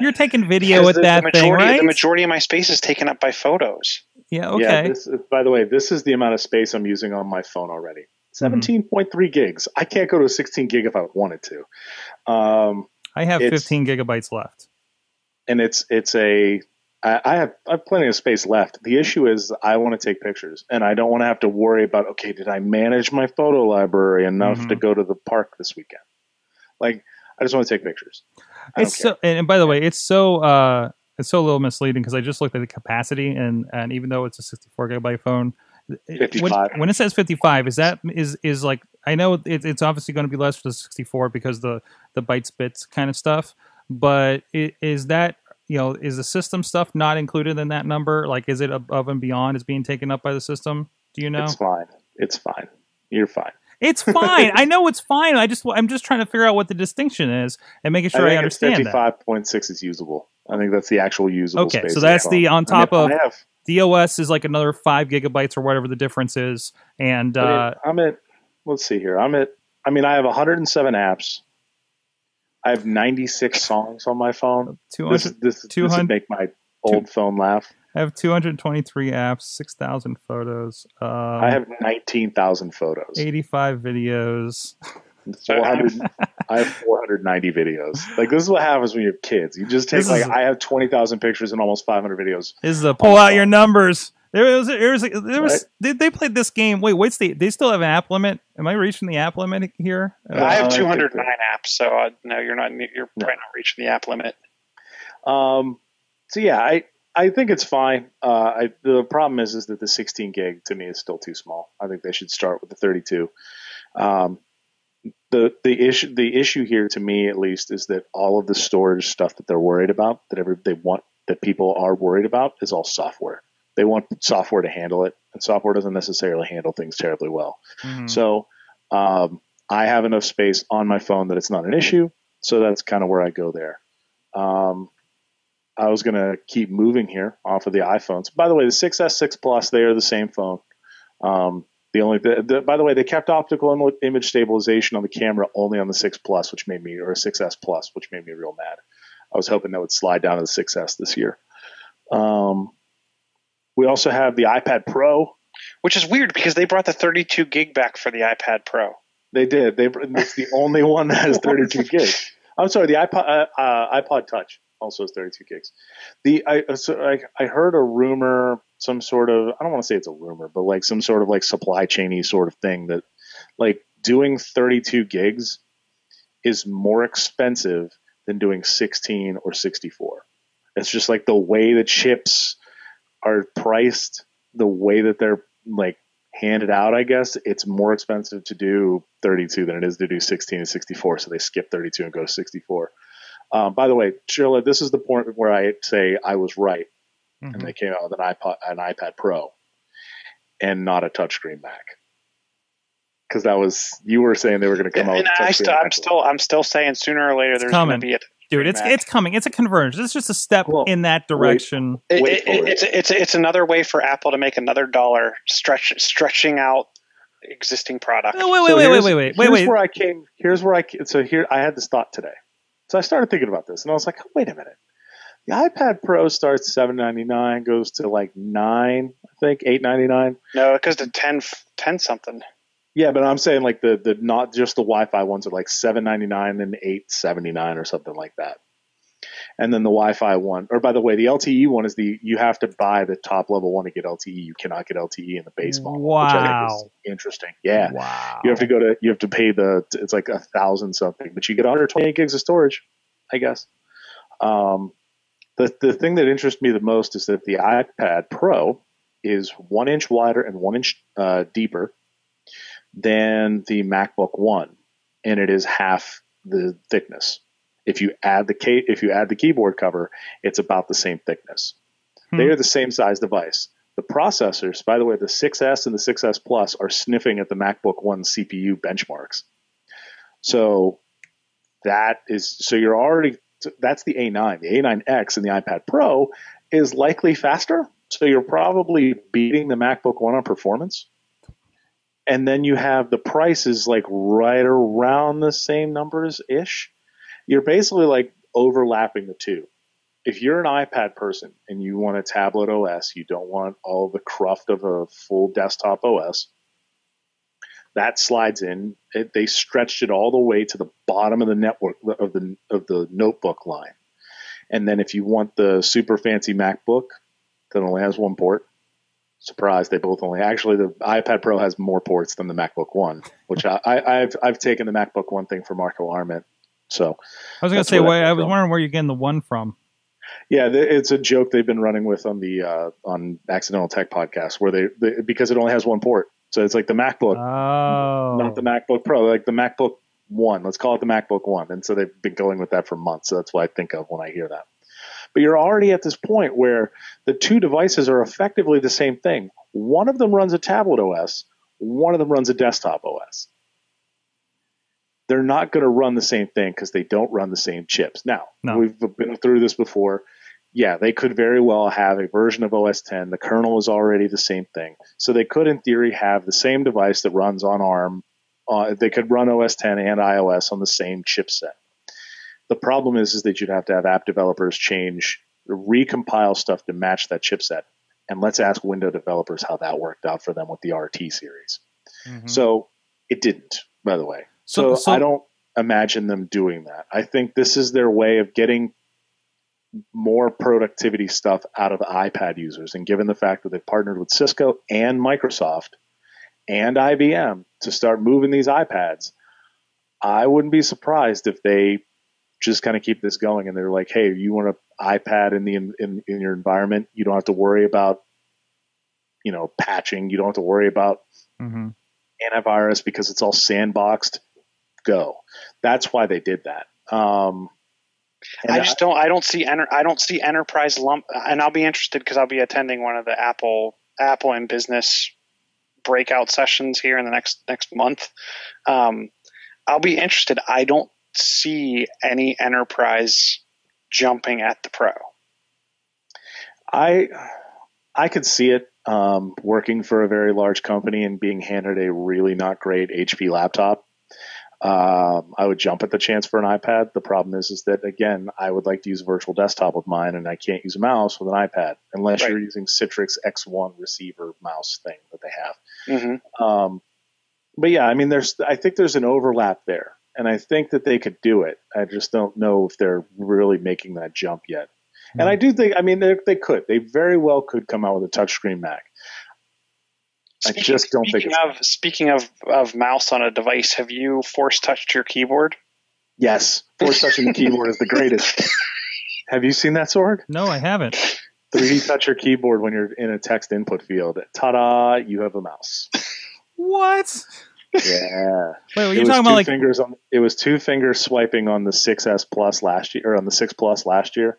You're taking video with the, that the thing, majority right? the majority of my space is taken up by photos. yeah. Okay. Yeah, this, by the way, this is the amount of space I'm using on my phone already. Mm-hmm. 17.3 gigs. I can't go to 16 gig if I wanted to. Um, I have 15 gigabytes left. and it's it's a I I have I have plenty of space left. The issue is I want to take pictures, and I don't want to have to worry about okay, did I manage my photo library enough Mhm. to go to the park this weekend? Like, I just want to take pictures. It's don't so, and, by the way, it's so uh, it's so a little misleading because I just looked at the capacity, and and even though it's a 64 gigabyte phone, 55. When, when it says 55, is that is is like I know it, it's obviously going to be less for the 64 because the the bytes bits kind of stuff. but i- is that you know is the system stuff not included in that number? Like, is it above and beyond? Is being taken up by the system? Do you know? It's fine. It's fine. You're fine. It's fine. I know it's fine. I just I'm just trying to figure out what the distinction is and making sure I, think understand it's that. fifty-five point six is usable. I think that's the actual usable Okay, space. so that's the on top I mean, of I have. the is like another five gigabytes or whatever the difference is, and I uh, I'm at. Let's see here. I'm at. I mean, I have 107 apps. I have 96 songs on my phone. two This hundred. this, this 200 would make my old phone laugh. I have 223 apps, 6,000 photos, um, I have 19,000 photos. 85 videos. 400, I have 490 videos. Like this is what happens when you have kids. You just take This like is- I have 20,000 pictures and almost 500 videos. This is a pull out your numbers. There was, there was, there was. Right. They, they played this game. Wait, what's the? They still have an app limit. Am I reaching the app limit here? Uh, I I have think 209 apps, so uh, no, you're not. You're No. probably not reaching the app limit. Um, so yeah, I I think it's fine. Uh, I, the problem is is that the 16 gig to me is still too small. I think they should start with the 32. Um, the the issue the issue here to me at least is that all of the storage stuff that they're worried about that every they want that people are worried about is all software. They want software to handle it, and software doesn't necessarily handle things terribly well. Mhm. So um, I have enough space on my phone that it's not an issue. So that's kind of where I go there. Um, I was going to keep moving here off of the iPhones. By the way, the 6S, 6 Plus, they are the same phone. Um, the only, the, the, by the way, they kept optical Im- image stabilization on the camera only on the 6 Plus, which made me, or 6S Plus, which made me real mad. I was hoping that would slide down to the 6S this year. Um, we also have the iPad Pro. Which is weird because they brought the 32 gig back for the iPad Pro. They did. They it's the only one that has 32 gigs. I'm sorry, the iPod uh, uh, iPod Touch also has 32 gigs. The I uh, so I, I heard a rumor, some sort of I don't want to say it's a rumor, but like some sort of like supply chainy sort of thing that like doing 32 gigs is more expensive than doing 16 or 64. It's just like the way the chips are priced, the way that they're like handed out, I guess, it's more expensive to do 32 than it is to do 16 and 64. So they skip 32 and go to 64. Um, by the way, Sheila, this is the point where I say I was right, Mhm. and they came out with an iPod, an iPad Pro, and not a touchscreen Mac. Because that was you were saying they were going to come out. and with a I touchscreen still, I'm still, I'm still saying sooner or later there's going to be a. dude, it's Mac. it's coming. It's a convergence. It's just a step Well, in that direction. It, Wait it, for it. it's it's it's another way for Apple to make another dollar, stretch stretching out existing products. Oh, wait, wait, So wait, wait, here's- wait, wait, wait, Here's wait. where I came. Here's where I. So here I had this thought today. So I started thinking about this, and I was like, wait a minute. The iPad Pro starts seven ninety nine, goes to like nine, I think eight ninety nine. No, it goes to 10, 10 something. Yeah, but I'm saying like the the not just the Wi-Fi ones are like seven ninety nine and eight seventy nine or something like that. And then the Wi-Fi one, or by the way, the LTE one is the you have to buy the top level one to get LTE. You cannot get LTE in the base model. which I think is Wow. interesting. Yeah, Wow. you have to go to you have to pay the it's like a thousand something, but you get 128 gigs of storage, I guess. Um, the the thing that interests me the most is that the iPad Pro is one inch wider and one inch uh, deeper than the MacBook One, and it is half the thickness. If you add the if you add the keyboard cover, it's about the same thickness. Hmm. They are the same size device. The processors, by the way, the 6S and the 6S Plus are sniffing at the MacBook One CPU benchmarks. So that is so you're already that's the A9. The A9X and the iPad Pro is likely faster. So you're probably beating the MacBook One on performance. And then you have the prices like right around the same numbers ish. You're basically like overlapping the two. If you're an iPad person and you want a tablet OS, you don't want all the cruft of a full desktop OS, that slides in. It, they stretched it all the way to the bottom of the network of the of the notebook line. And then if you want the super fancy MacBook that only has one port, surprise, they both only actually the iPad Pro has more ports than the MacBook One, which I, I, I've I've taken the MacBook One thing for Marco Arment. So I was gonna say, where wait, that I was from. wondering where you're getting the one from. yeah, it's a joke they've been running with on the uh, on Accidental Tech podcast where they, they because it only has one port, so it's like the MacBook Oh, not the MacBook Pro. Like the MacBook One. Let's call it the MacBook One. And so they've been going with that for months. So that's what I think of when I hear that. But you're already at this point where the two devices are effectively the same thing. One of them runs a tablet OS, one of them runs a desktop OS. They're not going to run the same thing because they don't run the same chips. Now, No. we've been through this before. Yeah, they could very well have a version of OS 10. The kernel is already the same thing. So they could, in theory, have the same device that runs on ARM. Uh, they could run OS 10 and iOS on the same chipset. The problem is, is that you'd have to have app developers change, recompile stuff to match that chipset. And let's ask window developers how that worked out for them with the RT series. Mhm. So it didn't, by the way. So- So, so- I don't imagine them doing that. I think this is their way of getting more productivity stuff out of iPad users. And given the fact that they've partnered with Cisco and Microsoft and IBM to start moving these iPads, I wouldn't be surprised if they just kind of keep this going and they're like, hey, you want an iPad in the in, in your environment, you don't have to worry about you know patching, you don't have to worry about Mhm. antivirus because it's all sandboxed. Go. That's why they did that. Um, I just don't. I don't see. Enter, I don't see enterprise lump. And I'll be interested because I'll be attending one of the Apple Apple and business breakout sessions here in the next next month. Um, I'll be interested. I don't see any enterprise jumping at the pro. I I could see it um, working for a very large company and being handed a really not great HP laptop. Um, I would jump at the chance for an iPad. The problem is, is that again, I would like to use a virtual desktop with mine, and I can't use a mouse with an iPad unless Right. you're using Citrix X1 receiver mouse thing that they have. hmm Um, but yeah, I mean, there's I think there's an overlap there, and I think that they could do it. I just don't know if they're really making that jump yet. And I do think, I mean, they, they could. They very well could come out with a touchscreen Mac. I just don't think Speaking it's- of speaking of of mouse on a device, have you force touched your keyboard? Yes, force touching the keyboard is the greatest. Have you seen that sword? No, I haven't. 3D touch your keyboard when you're in a text input field. Ta-da! You have a mouse. What? Yeah. Wait, were you talking about like? fingers on? It was two fingers swiping on the 6s Plus last year, or on the 6 Plus last year,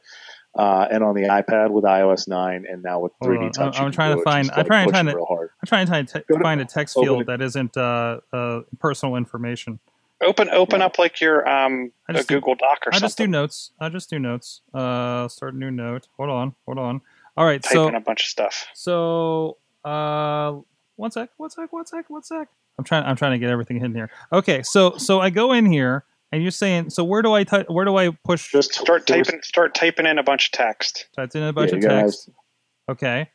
uh, and on the iPad with iOS 9, and now with 3D on, touch. I'm- you I'm trying to find- I'm trying- to- real hard. I'm trying to t- to- find a text field it. that isn't uh, uh, personal information. Open open Yeah. up like your um I a just do- Google Doc or something. I just do notes. I just do notes. Uh, start a new note. Hold on, hold on. All right, Type so in a bunch of stuff. So, uh, one sec, one sec, one sec, one sec. I'm trying. I'm trying to get everything in here. Okay, so so I go in here, and you're saying, so where do I ty- where do I push? Just Start force- typing start typing in a bunch of text types in a bunch Yeah, of you gotta text. Okay,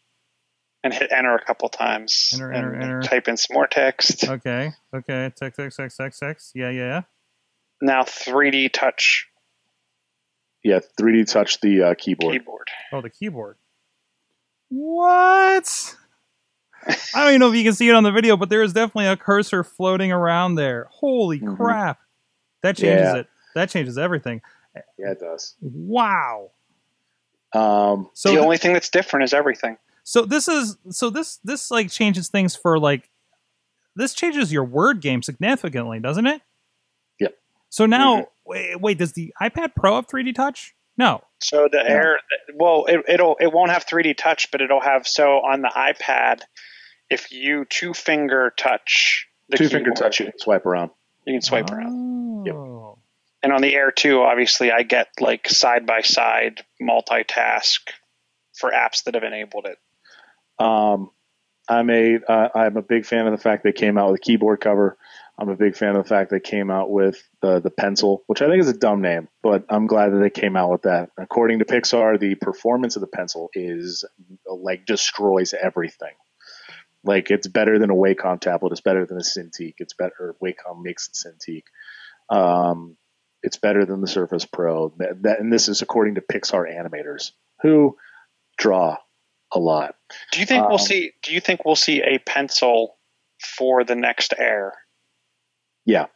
and hit enter a couple times. Enter, and enter, enter. Type in some more text. okay, okay. Text, text, text, text, text. Yeah, yeah. Yeah. Now 3D touch Yeah, 3D touch the uh, keyboard. keyboard. Oh, the keyboard. What? I don't even know if you can see it on the video, but there is definitely a cursor floating around there. Holy Mhm. crap! That changes Yeah. it. That changes everything. Yeah, it does. Wow. Um, So the th- only thing that's different is everything. So this is so this this like changes things for like this changes your word game significantly, doesn't it? Yep. So now Mm-hmm. wait, wait, does the iPad Pro have 3D touch? No. So the air, well, it, it'll it won't have 3D touch, but it'll have so on the iPad, if you two finger touch the two finger touch, you can swipe around. you can swipe around. And on the Air too, obviously, I get like side by side multitask for apps that have enabled it. Um, I'm a uh, I'm a big fan of the fact they came out with a keyboard cover. I'm a big fan of the fact they came out with the the pencil, which I think is a dumb name, but I'm glad that they came out with that. According to Pixar, the performance of the pencil is like destroys everything. Like it's better than a Wacom tablet. It's better than a Cintiq. It's better. Wacom makes the Cintiq. Um, it's better than the Surface Pro. That, that, and this is according to Pixar animators who draw a lot. Do you think we'll Um, see? Do you think we'll see a pencil for the next Air? Yeah.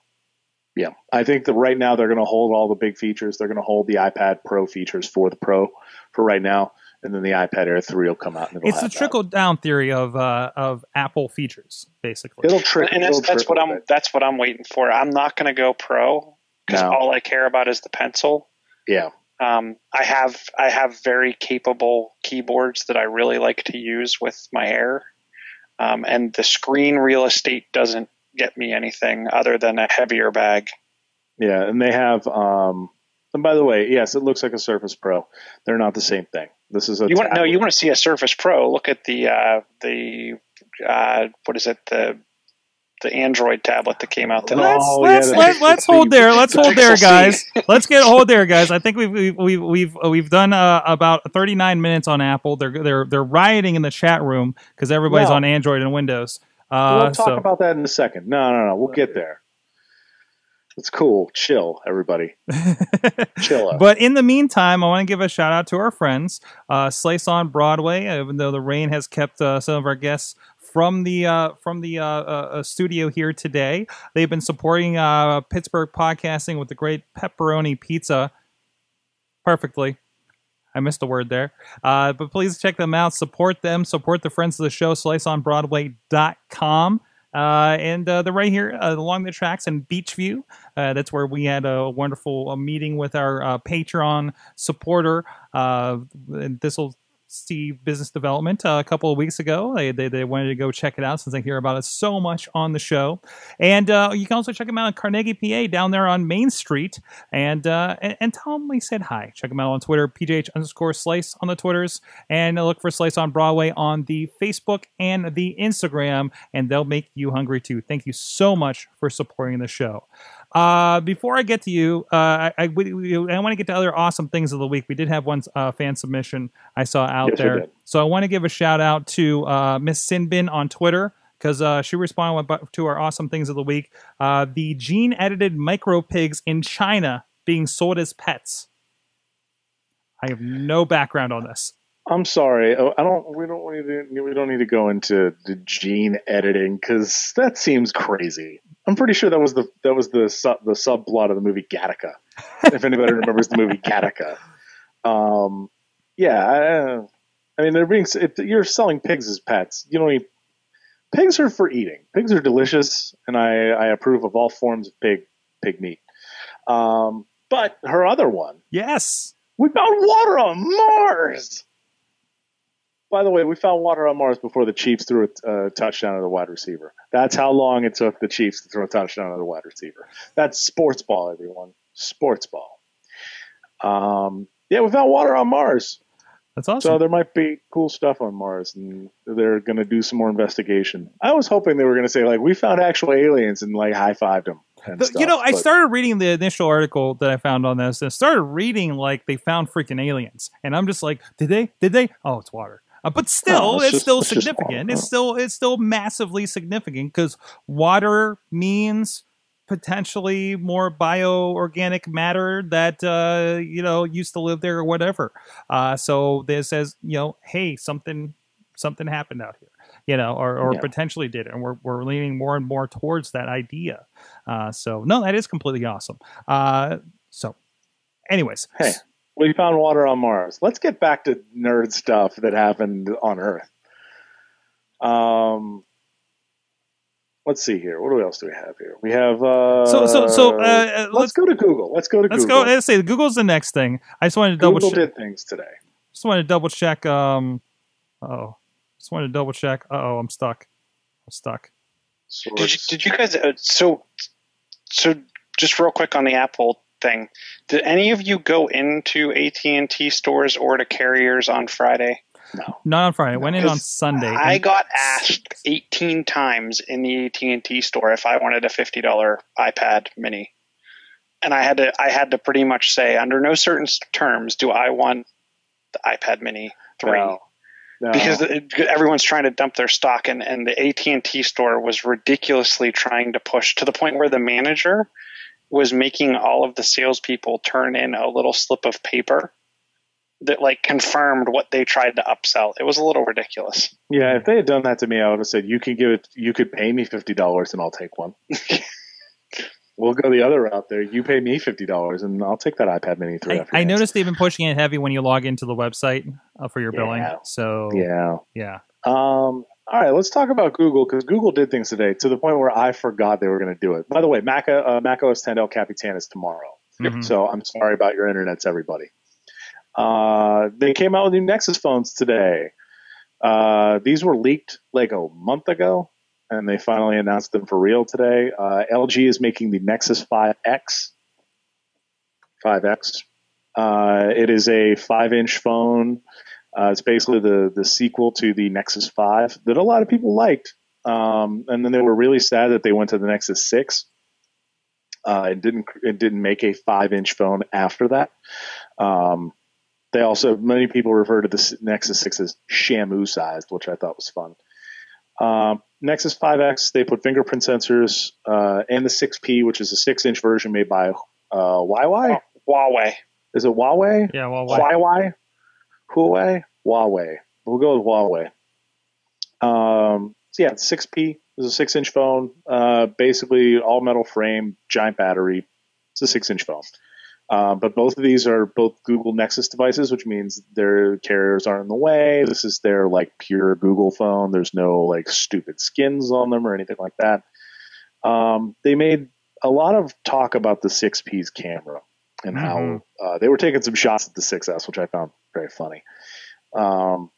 Yeah. I think that right now they're going to hold all the big features. They're going to hold the iPad Pro features for the Pro for right now. And then the iPad Air three will come out. And it'll It's the have that. trickle down theory of uh, of Apple features, basically. It'll trick. and that's it'll that's what I'm bit. that's what I'm waiting for. I'm not going to go pro because No. all I care about is the pencil. Yeah, Um, I have I have very capable keyboards that I really like to use with my Air, um, and the screen real estate doesn't get me anything other than a heavier bag. yeah, and they have. um And by the way, yes, it looks like a Surface Pro. They're not the same thing. This is a You want no, you want to see a Surface Pro? Look at the uh, the uh, what is it the the Android tablet that came out today. Let's Oh, let's yeah, let's, let's hold there. Let's the hold there, guys. let's get hold there, guys. I think we've we've we've we've, we've done uh, about 39 minutes on Apple. They're they're they're rioting in the chat room because everybody's No. on Android and Windows. Uh, we'll talk so about that in a second. No, no, no. We'll get there. It's cool. Chill, everybody. Chill out. But in the meantime, I want to give a shout out to our friends, uh, Slice on Broadway. Even though the rain has kept uh, some of our guests from the uh, from the uh, uh, uh, studio here today, they've been supporting uh, Pittsburgh podcasting with the great pepperoni pizza. Perfectly. I missed a word there. Uh, but please check them out. Support them. Support the friends of the show, sliceonbroadway.com. Uh, and uh, they're right here uh, along the tracks in Beechview. Uh, that's where we had a wonderful uh, meeting with our uh, Patreon supporter. This will see business development uh, a couple of weeks ago. They, they, they wanted to go check it out since they hear about it so much on the show. And uh, you can also check them out in Carnegie, PA, down there on Main Street. And uh, and, and we said hi. Check them out on Twitter, PJH underscore Slice on the Twitters, and look for Slice on Broadway on the Facebook and the Instagram, and they'll make you hungry too. Thank you so much for supporting the show. Uh, before I get to you, uh, I, I, we- I want to get to other awesome things of the week. We did have one uh, fan submission I saw out Yes, there. So I want to give a shout out to uh, Miss Sinbin on Twitter because uh, she responded to our awesome things of the week. Uh, the gene edited micro pigs in China being sold as pets. I have no background on this. I'm sorry. Oh, I don't. We don't. need to- We don't need to go into the gene editing because that seems crazy. I'm pretty sure that was the that was the sub, the subplot of the movie Gattaca. if anybody remembers the movie Gattaca, um, yeah. I, I mean, they're being. If you're selling pigs as pets, you don't need. Pigs are for eating. Pigs are delicious, and I, I approve of all forms of pig pig meat. Um, but her other one, Yes. we found water on Mars. By the way, we found water on Mars before the Chiefs threw a touchdown to the wide receiver. That's how long it took the Chiefs to throw a touchdown to the wide receiver. That's sports ball, everyone. Sports ball. Um, yeah, we found water on Mars. That's awesome. So there might be cool stuff on Mars, and they're going to do some more investigation. I was hoping they were going to say like we found actual aliens and like high fived them. But, stuff, you know, I started reading the initial article that I found on this, and I started reading like they found freaking aliens, and I'm just like, did they? Did they? Oh, it's water. Uh, but still, it's it's, just- still it's significant. It's still it's still massively significant because water means potentially more bioorganic matter that uh, you know used to live there or whatever. Uh, so this says, you know, hey, something something happened out here, you know, or, or Yeah. potentially did, and we're we're leaning more and more towards that idea. Uh, so no, that is completely awesome. Uh, so, anyways, Hey, we found water on Mars. Let's get back to nerd stuff that happened on Earth. Um, let's see here. What else do we have here? We have. Uh, so so so uh, uh, let's, let's go to Google. Let's go to let's Google. go. Let's say Google's the next thing. I just wanted to double Google check. did things today. Just wanted to double check. Um, oh, just wanted to double check. Oh, I'm stuck. I'm stuck. Did you, did you guys? Uh, so, so just real quick on the Apple thing. Did any of you go into AT and T stores or to carriers on Friday? No. Not on Friday. I went in on Sunday. I got asked 18 times in the AT and T store if I wanted a $50 iPad Mini, and I had to I had to pretty much say under no certain terms do I want the iPad Mini three No. No. because everyone's trying to dump their stock and, and the AT&T store was ridiculously trying to push to the point where the manager was making all of the salespeople turn in a little slip of paper that like confirmed what they tried to upsell. It was a little ridiculous. yeah, if they had done that to me, I would have said, "You can give it. You could pay me fifty dollars, and I'll take one." We'll go the other route there. You pay me fifty dollars, and I'll take that iPad Mini three. I, I noticed they've been pushing it heavy when you log into the website uh, for your billing. Yeah. So Yeah. yeah. Um. All right. Let's talk about Google because Google did things today to the point where I forgot they were going to do it. By the way, Mac uh, Mac OS 10 El Capitan is tomorrow. Mhm. So I'm sorry about your internets, everybody. Uh, they came out with new Nexus phones today. Uh, these were leaked like a month ago, and they finally announced them for real today. Uh, LG is making the Nexus 5X. 5X. Uh, it is a five-inch phone. Uh, it's basically the the sequel to the Nexus 5 that a lot of people liked. Um, and then they were really sad that they went to the Nexus 6 uh, it didn't it didn't make a five inch phone after that. Um, they also many people refer to the Nexus 6 as Shamu sized, which I thought was fun. Um, Nexus 5X they put fingerprint sensors uh, and the 6P, which is a six inch version made by uh, Huawei. Huawei. Is it Huawei? Yeah. Well, why- Huawei, Huawei, Huawei. We'll go with Huawei. Um, so yeah, six P is a six inch phone. Uh, basically all metal frame, giant battery. It's a six inch phone. Uh, but both of these are both Google Nexus devices, which means their carriers aren't in the way. This is their like pure Google phone. There's no like stupid skins on them or anything like that. Um, they made a lot of talk about the 6P's camera and how uh, they were taking some shots at the 6S, which I found very funny. Um,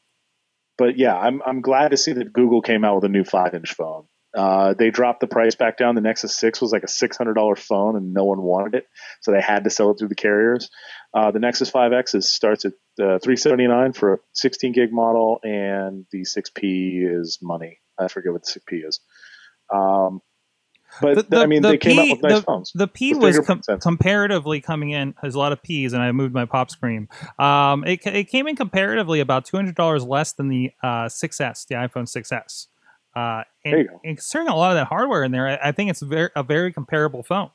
but yeah, I'm I'm glad to see that Google came out with a new five inch phone. Uh, they dropped the price back down. The Nexus 6 was like a $600 phone and no one wanted it. So they had to sell it through the carriers. Uh, the Nexus 5X is, starts at uh, 379 for a 16 gig model and the 6P is money. I forget what the 6P is. Um, but The- the- I mean, the they came P- out with nice the- phones. The P was com- comparatively coming in. There's a lot of P's, and I moved my pop screen. Um, it, it came in comparatively about two hundred dollars less than the uh, 6S, the iPhone 6S. Uh, and, There you go. and considering a lot of that hardware in there, I, I think it's very, a very comparable phone.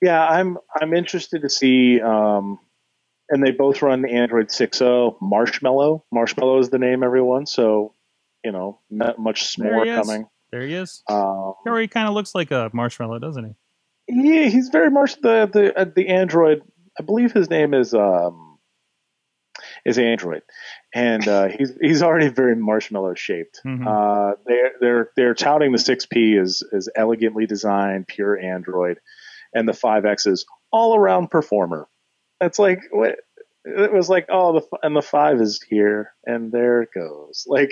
Yeah, I'm I'm interested to see. Um, and they both run Android 6.0 Marshmallow. Marshmallow is the name, everyone. So, you know, not much more coming. There he is. Um, He kind of looks like a marshmallow, doesn't he? yeah, he's very much the the uh, the Android. I believe his name is um is Android, and uh, he's he's already very marshmallow shaped. Mhm. Uh, they're they're they're touting the 6P as as elegantly designed, pure Android, and the 5X is all around performer. It's like what it was like. Oh, the and the five is here, and there it goes. Like,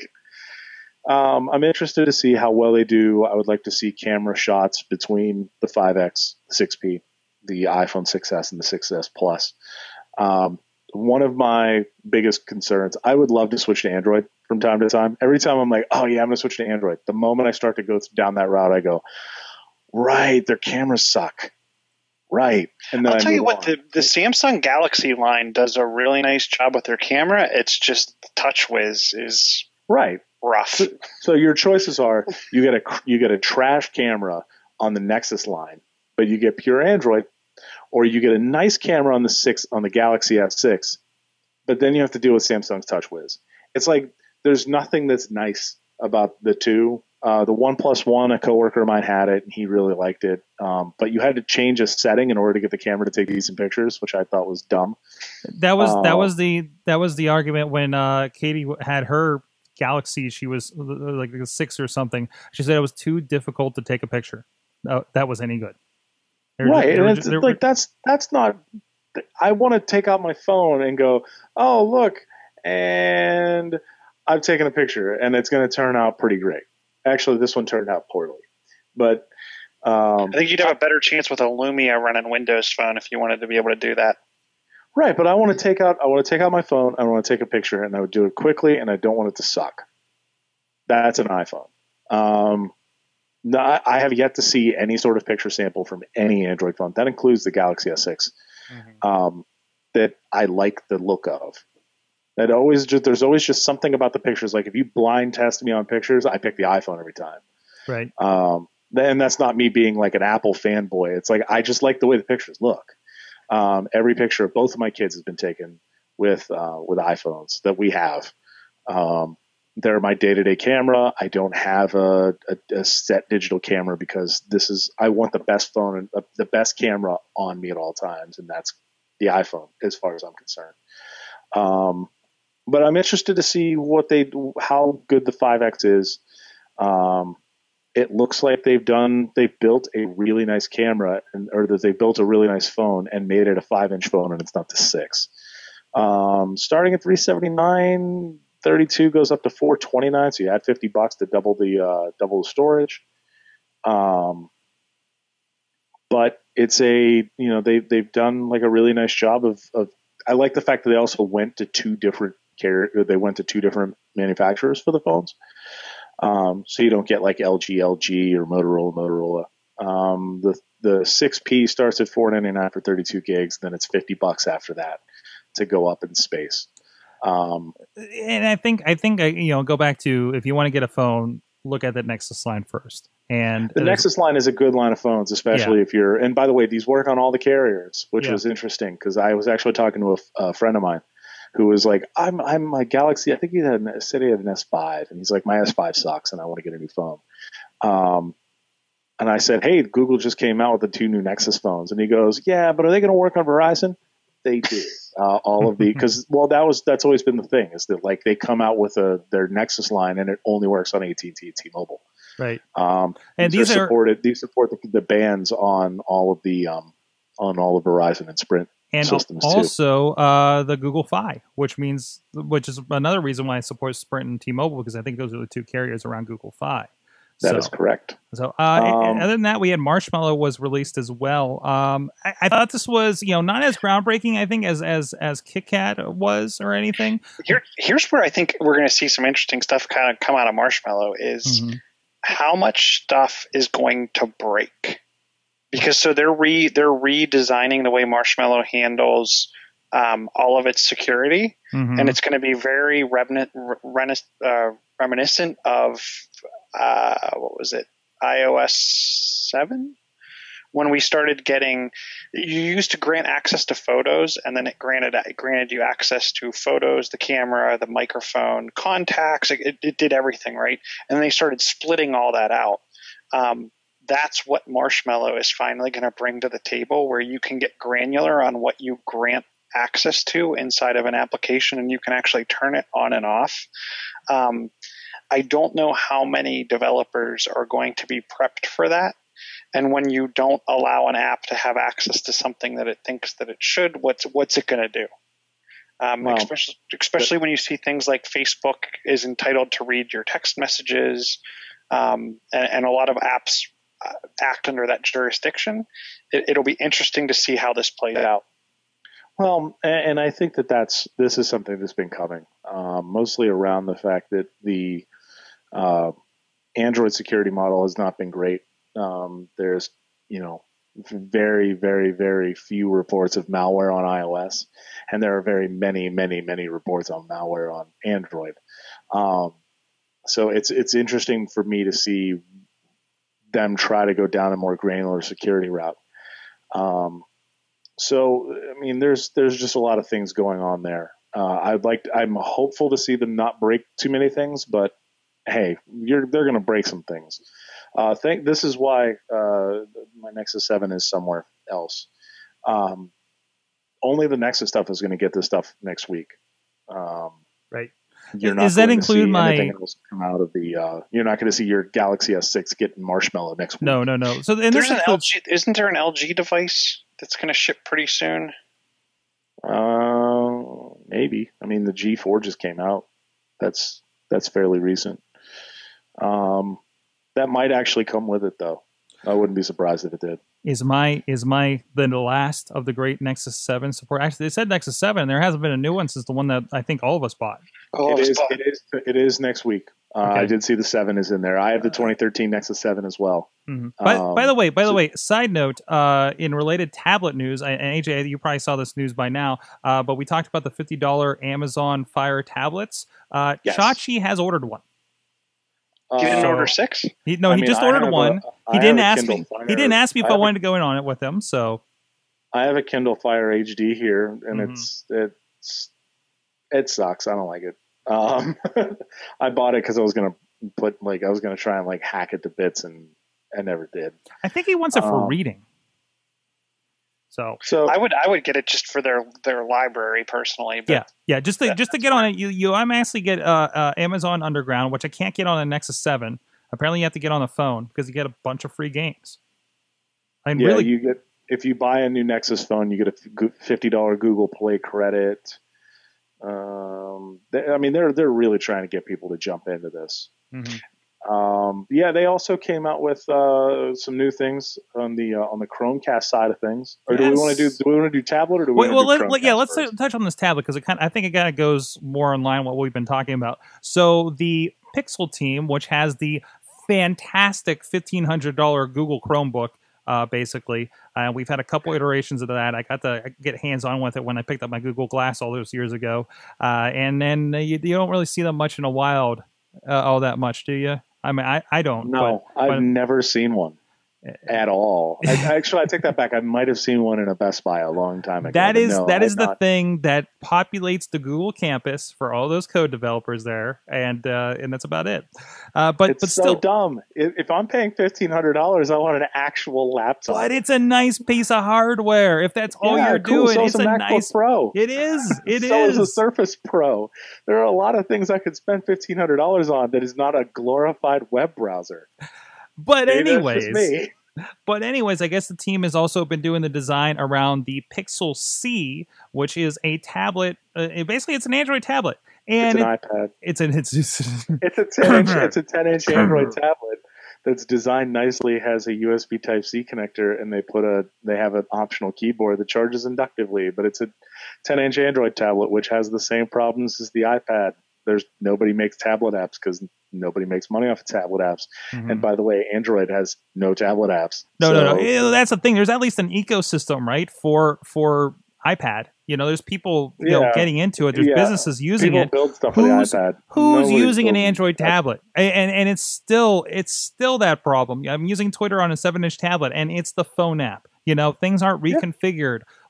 um, I'm interested to see how well they do. I would like to see camera shots between the 5X, the 6P, the iPhone 6S, and the 6S Plus. Um, one of my biggest concerns. I would love to switch to Android from time to time. Every time I'm like, oh yeah, I'm gonna switch to Android. The moment I start to go down that route, I go, right, their cameras suck. Right, and then I'll I tell you what, on. the, the Samsung Galaxy line does a really nice job with their camera. It's just TouchWiz is right. Rough. So your choices are you get a you get a trash camera on the Nexus line, but you get pure Android, or you get a nice camera on the six on the Galaxy S6, but then you have to deal with Samsung's TouchWiz. It's like there's nothing that's nice about the two. Uh, the One Plus One, a coworker of mine had it, and he really liked it. Um, but you had to change a setting in order to get the camera to take decent pictures, which I thought was dumb. That was that Oh. was the that was the argument when uh, Katie had her Galaxy. She was uh, like a six or something. She said it was too difficult to take a picture. No, that was any good. They were right they were and it's they were- like that's that's not i want to take out my phone and go oh look and i've taken a picture and it's going to turn out pretty great actually this one turned out poorly but um, I think you'd have a better chance with a Lumia running Windows Phone if you wanted to be able to do that. Right but i want to take out i want to take out my phone i want to take a picture and i would do it quickly and i don't want it to suck that's an iphone um, no, I have yet to see any sort of picture sample from any Android phone. That includes the Galaxy S6. um, that I like the look of. That always just there's always just something about the pictures. Like if you blind test me on pictures, I pick the iPhone every time. right. Um, then that's not me being like an Apple fanboy. It's like I just like the way the pictures look. Um, every picture of both of my kids has been taken with uh, with iPhones that we have. Um, they're my day to day camera. I don't have a, a, a set digital camera because this is I want the best phone and uh, the best camera on me at all times, and that's the iPhone as far as I'm concerned. Um, but I'm interested to see what they how good the 5X is. Um, it looks like they've done they've built a really nice camera and or that they built a really nice phone and made it a five inch phone and it's not the six. Um, starting at 379, 32 goes up to 429, so you add 50 bucks to double the uh, double the storage. Um, but it's a you know they they've done like a really nice job of of I like the fact that they also went to two different carrier they went to two different manufacturers for the phones. Um, so you don't get like LG LG or Motorola Motorola. Um, the the 6P starts at 499 for 32 gigs, then it's 50 bucks after that to go up in space. Um, and I think I think I, you know go back to if you want to get a phone, look at the Nexus line first. And the Nexus line is a good line of phones, especially if you're. And by the way, these work on all the carriers, which Yeah. was interesting because I was actually talking to a friend of mine who was like, "I'm I'm my Galaxy. I think he had an, said he had an S5, and he's like, my S5 sucks, and I want to get a new phone." Um, and I said, "Hey, Google just came out with the two new Nexus phones," and he goes, "Yeah, but are they going to work on Verizon?" They do. Uh, all of the because well, that was that's always been the thing is that like they come out with a their Nexus line and it only works on AT and T, T-Mobile. right. Um, And these, these are supported. These support the, the bands on all of the um, on all of Verizon and Sprint. And systems, also uh, the Google Fi, which means which is another reason why I support Sprint and T-Mobile because I think those are the two carriers around Google Fi. That so, is correct. So, uh, Um, other than that, we had Marshmallow was released as well. Um, I, I thought this was, you know, not as groundbreaking, I think, as as as KitKat was or anything. Here, here's where I think we're going to see some interesting stuff kind of come out of Marshmallow is Mhm. how much stuff is going to break because so they're re they're redesigning the way Marshmallow handles um, all of its security, Mhm. and it's going to be very remnant, uh, reminiscent of uh, what was it? iOS seven? When we started getting you used to grant access to photos and then it granted it granted you access to photos the camera the microphone contacts it, it did everything right? And they started splitting all that out. Um, that's what marshmallow is finally going to bring to the table where you can get granular on what you grant access to inside of an application and you can actually turn it on and off. Um, i don't know how many developers are going to be prepped for that and when you don't allow an app to have access to something that it thinks that it should what's what's it going to do? Um, especially especially when you see things like facebook is entitled to read your text messages um, and, and a lot of apps act under that jurisdiction it, it'll be interesting to see how this plays out Well, and I think that that's this is something that's been coming, um, mostly around the fact that the uh, Android security model has not been great. Um, there's, you know, very, very, very few reports of malware on iOS, and there are very many, many, many reports on malware on Android. Um, so it's it's interesting for me to see them try to go down a more granular security route. Um, so I mean, there's there's just a lot of things going on there. Uh, I'd like I'm hopeful to see them not break too many things, but hey, they're going to break some things. Uh, think this is why uh, my Nexus Seven is somewhere else. Um, only the Nexus stuff is going to get this stuff next week. Um, Right. You're Does not that going to include see my- anything else come out of the? Uh, you're not going to see your Galaxy S6 getting Marshmallow next week. No, no, no. So, and there's an includes, LG isn't there an LG device that's going to ship pretty soon Uh, maybe. I mean, the G4 just came out. That's that's fairly recent. Um, that might actually come with it, though. I wouldn't be surprised if it did. is my is my the last of the great Nexus Seven support. Actually, they said Nexus Seven. There hasn't been a new one since the one that I think all of us bought. Oh, it is. spot. It is. It is next week. Uh, Okay. I did see the seven is in there. I have the 2013 Nexus Seven as well. Mhm. By, Um, by the way, by the way, side note, uh, in related tablet news, I- and AJ, you probably saw this news by now, uh, but we talked about the fifty dollar Amazon Fire tablets. Uh, Yes. Chachi has ordered one. you didn't Uh, order six He, no, I he mean, just ordered have a- one. He didn't ask Kindle me. Fire- he didn't ask me if I, have a- wanted to go in on it with him. So I have a Kindle Fire HD here, and Mhm. it's it's it sucks. I don't like it. Um, I bought it because I was gonna put like I was gonna try and like hack it to bits, and I never did. I think he wants it for Um, reading. So So I would I would get it just for their their library personally. But yeah, yeah, just to that- just to that's get on it, you you I'm actually get uh, uh, Amazon Underground, which I can't get on a Nexus Seven. Apparently, you have to get on the phone because you get a bunch of free games. And yeah, really, you get if you buy a new Nexus phone, you get a fifty dollar Google Play credit. Um, they, I mean, they're they're really trying to get people to jump into this. Mhm. Um, yeah, they also came out with uh, some new things on the uh, on the Chromecast side of things. Or do we want to do do we want to do tablet or do we want well to do let, yeah, let's first? touch on this tablet because it kind I think it kind of goes more in line with what we've been talking about. So the Pixel team, which has the fantastic fifteen hundred dollar Google Chromebook, uh, basically, uh, we've had a couple iterations of that. I got to get hands on with it when I picked up my Google Glass all those years ago, uh, and then you, you don't really see them much in a wild, uh, all that much, do you? I mean, I, I don't. No, but- I've but- never seen one at all. I, actually, I take that back. I might have seen one in a Best Buy a long time ago. That but no, that is the not. thing that populates the Google campus for all those code developers there, and uh, and that's about it. Uh, but It's but so still, dumb. If, if I'm paying fifteen hundred dollars, I want an actual laptop. but it's a nice piece of hardware. If that's all Yeah, you're cool. doing, So it's a a MacBook nice. Pro. It is. It so is. is a Surface Pro. There are a lot of things I could spend fifteen hundred dollars on that is not a glorified web browser. But Maybe anyways. But anyways, I guess the team has also been doing the design around the Pixel C, which is a tablet. Uh, basically, it's an Android tablet, and it's an it- iPad. it's an it's just, It's a ten inch. It's a ten inch Android tablet that's designed nicely. Has a USB Type C connector, and they put a they have an optional keyboard that charges inductively. But it's a ten inch Android tablet, which has the same problems as the iPad. There's nobody makes tablet apps because nobody makes money off of tablet apps. And by the way, Android has no tablet apps. No, no, no. Eh, That's the thing. There's at least an ecosystem, right, for for iPad. You know, there's people you know getting into it. There's Yeah. businesses using People it. build stuff Who's- iPad. Who's Nobody's using an Android tablet? And and it's still it's still that problem. I'm using Twitter on a seven inch tablet, and it's the phone app. You know, things aren't Yeah.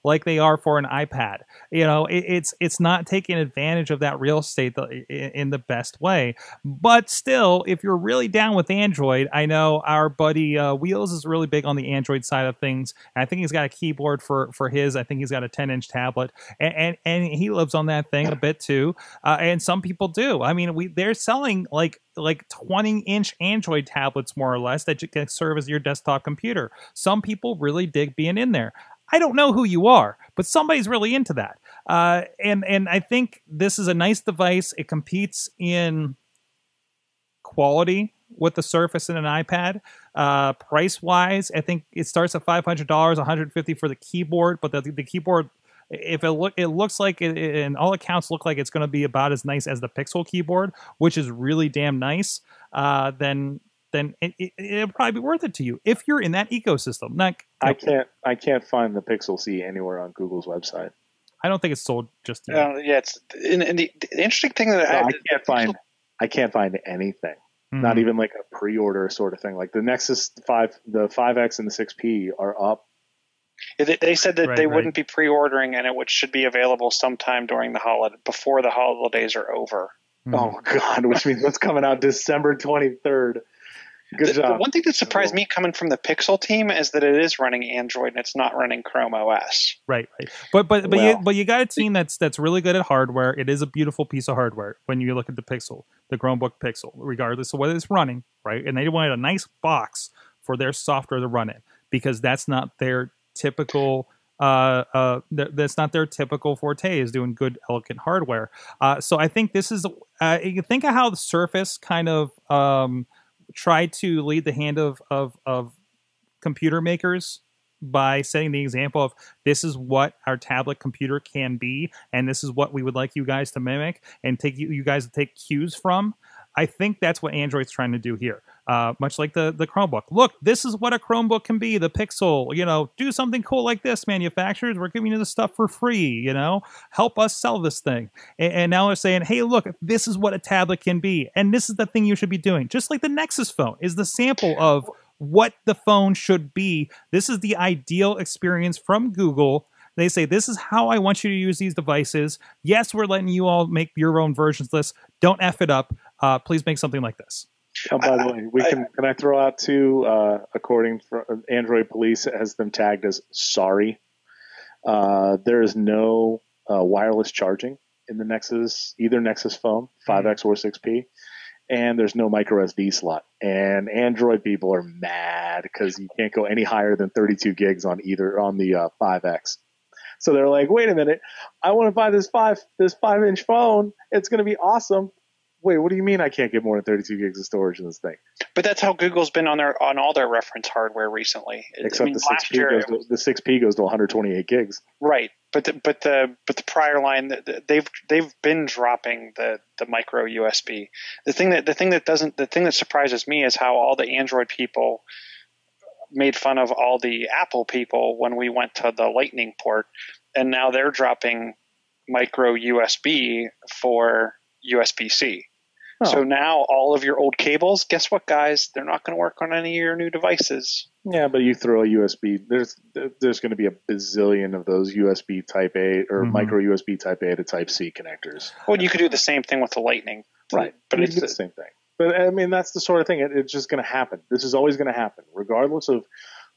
Like they are for an iPad. You know, it, it's it's not taking advantage of that real estate in the best way. But still, if you're really down with Android, I know our buddy uh, Wheels is really big on the Android side of things. I think he's got a keyboard for for his. I think he's got a 10 inch tablet, and, and and he lives on that thing a bit too. Uh, and some people do. I mean, we they're selling like like 20 inch Android tablets more or less that you can serve as your desktop computer. Some people really dig being in there. I don't know who you are, but somebody's really into that. Uh, and and I think this is a nice device. It competes in quality with the Surface and an iPad. Uh, price wise, I think it starts at five hundred dollars, one hundred fifty for the keyboard. But the, the keyboard, if it look, it looks like it, and all accounts look like it's going to be about as nice as the Pixel keyboard, which is really damn nice. Uh, then then it, it, it'll probably be worth it to you if you're in that ecosystem. Not, I can't. I can't find the Pixel C anywhere on Google's website. I don't think it's sold just yet. Uh, yeah, it's and, and the, the interesting thing that No, I, I can't find. I can't find anything. Not Mhm. even like a pre-order sort of thing. Like the Nexus Five, the 5X and the 6P are up. they, they said that Right, they right. wouldn't be pre-ordering and it would, should be available sometime during the holiday before the holidays are over. Mhm. Oh God, which means it's coming out December 23rd. Good The, the one thing that surprised me coming from the Pixel team is that it is running Android and it's not running Chrome OS. Right, right. But but but you but you got a team that's that's really good at hardware. It is a beautiful piece of hardware when you look at the Pixel, the Chromebook Pixel, regardless of whether it's running, right? And they wanted a nice box for their software to run it because that's not their typical uh, uh, th- that's not their typical forte is doing good, elegant hardware. Uh, so I think this is, uh, you think of how the Surface kind of um, tried to lead the hand of of, of computer makers by setting the example of this is what our tablet computer can be and this is what we would like you guys to mimic and take you, you guys to take cues from. I think that's what android's trying to do here uh, much like the, the chromebook look this is what a chromebook can be the pixel you know do something cool like this manufacturers we're giving you this stuff for free you know help us sell this thing and, and now they're saying hey look this is what a tablet can be and this is the thing you should be doing just like the nexus phone is the sample of what the phone should be. This is the ideal experience from Google. They say, This is how I want you to use these devices. Yes, we're letting you all make your own versions of this. don't f it up. Uh, please make something like this. Oh, by the way, we can can I throw out too? Uh, according to Android Police has them tagged as sorry. Uh, there is no uh, wireless charging in the Nexus, either Nexus phone, 5X or 6P, and there's no micro SD slot. And Android people are mad because you can't go any higher than 32 gigs on either on the uh, 5X. So they're like, wait a minute, I want to buy this five this five inch phone. It's going to be awesome. Wait, what do you mean I can't get more than 32 gigs of storage in this thing? But that's how Google's been on their on all their reference hardware recently. I Except mean, the 6P year, goes to, the 6P goes to 128 gigs. right? But the, but the but the prior line, the- the- they've they've been dropping the the micro USB. The thing that the thing that doesn't the thing that surprises me is how all the Android people made fun of all the Apple people when we went to the Lightning port, and now they're dropping micro USB for USB C. Oh. So now all of your old cables, guess what, guys? They're not going to work on any of your new devices. Yeah, but you throw a USB. There's there's going to be a bazillion of those USB Type A or Mhm. micro USB Type A to Type C connectors. Well, you could do the same thing with the Lightning, Right, But but it's it's the same thing. But I mean, that's the sort of thing. It, it's just going to happen. This is always going to happen, regardless of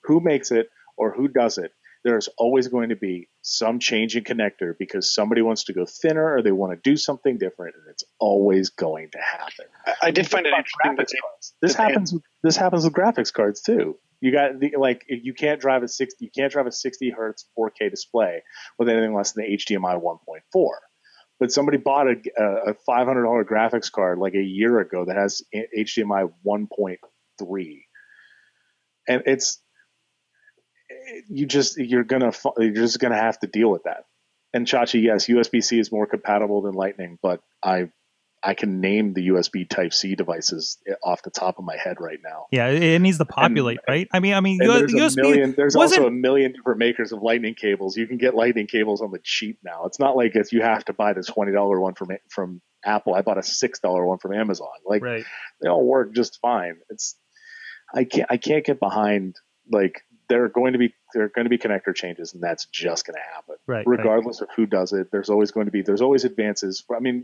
who makes it or who does it. There's always going to be some change in connector because somebody wants to go thinner or they want to do something different, and it's always going to happen. I, I did find it Think interesting that graphics they, cards. This that they had- happens. With, this happens with graphics cards too. You got the, like you can't drive a sixty. You can't drive a sixty hertz 4K display with anything less than HDMI 1.4. But somebody bought a, a five hundred dollar graphics card like a year ago that has HDMI 1.3, and it's you just you're gonna you're just gonna have to deal with that. And Chachi, yes, USB C is more compatible than Lightning, but I I can name the USB Type C devices off the top of my head right now. Yeah, it, needs to populate, right? I mean, I mean, And there's a million. There's also a million different makers of lightning cables. You can get lightning cables on the cheap now. It's not like if you have to buy the twenty dollar one from from Apple. I bought a six dollar one from Amazon. Like right. they all work just fine. It's I can't I can't get behind like there are going to be there are going to be connector changes and that's just going to happen Right, right. regardless of who does it. There's always going to be there's always advances. I mean,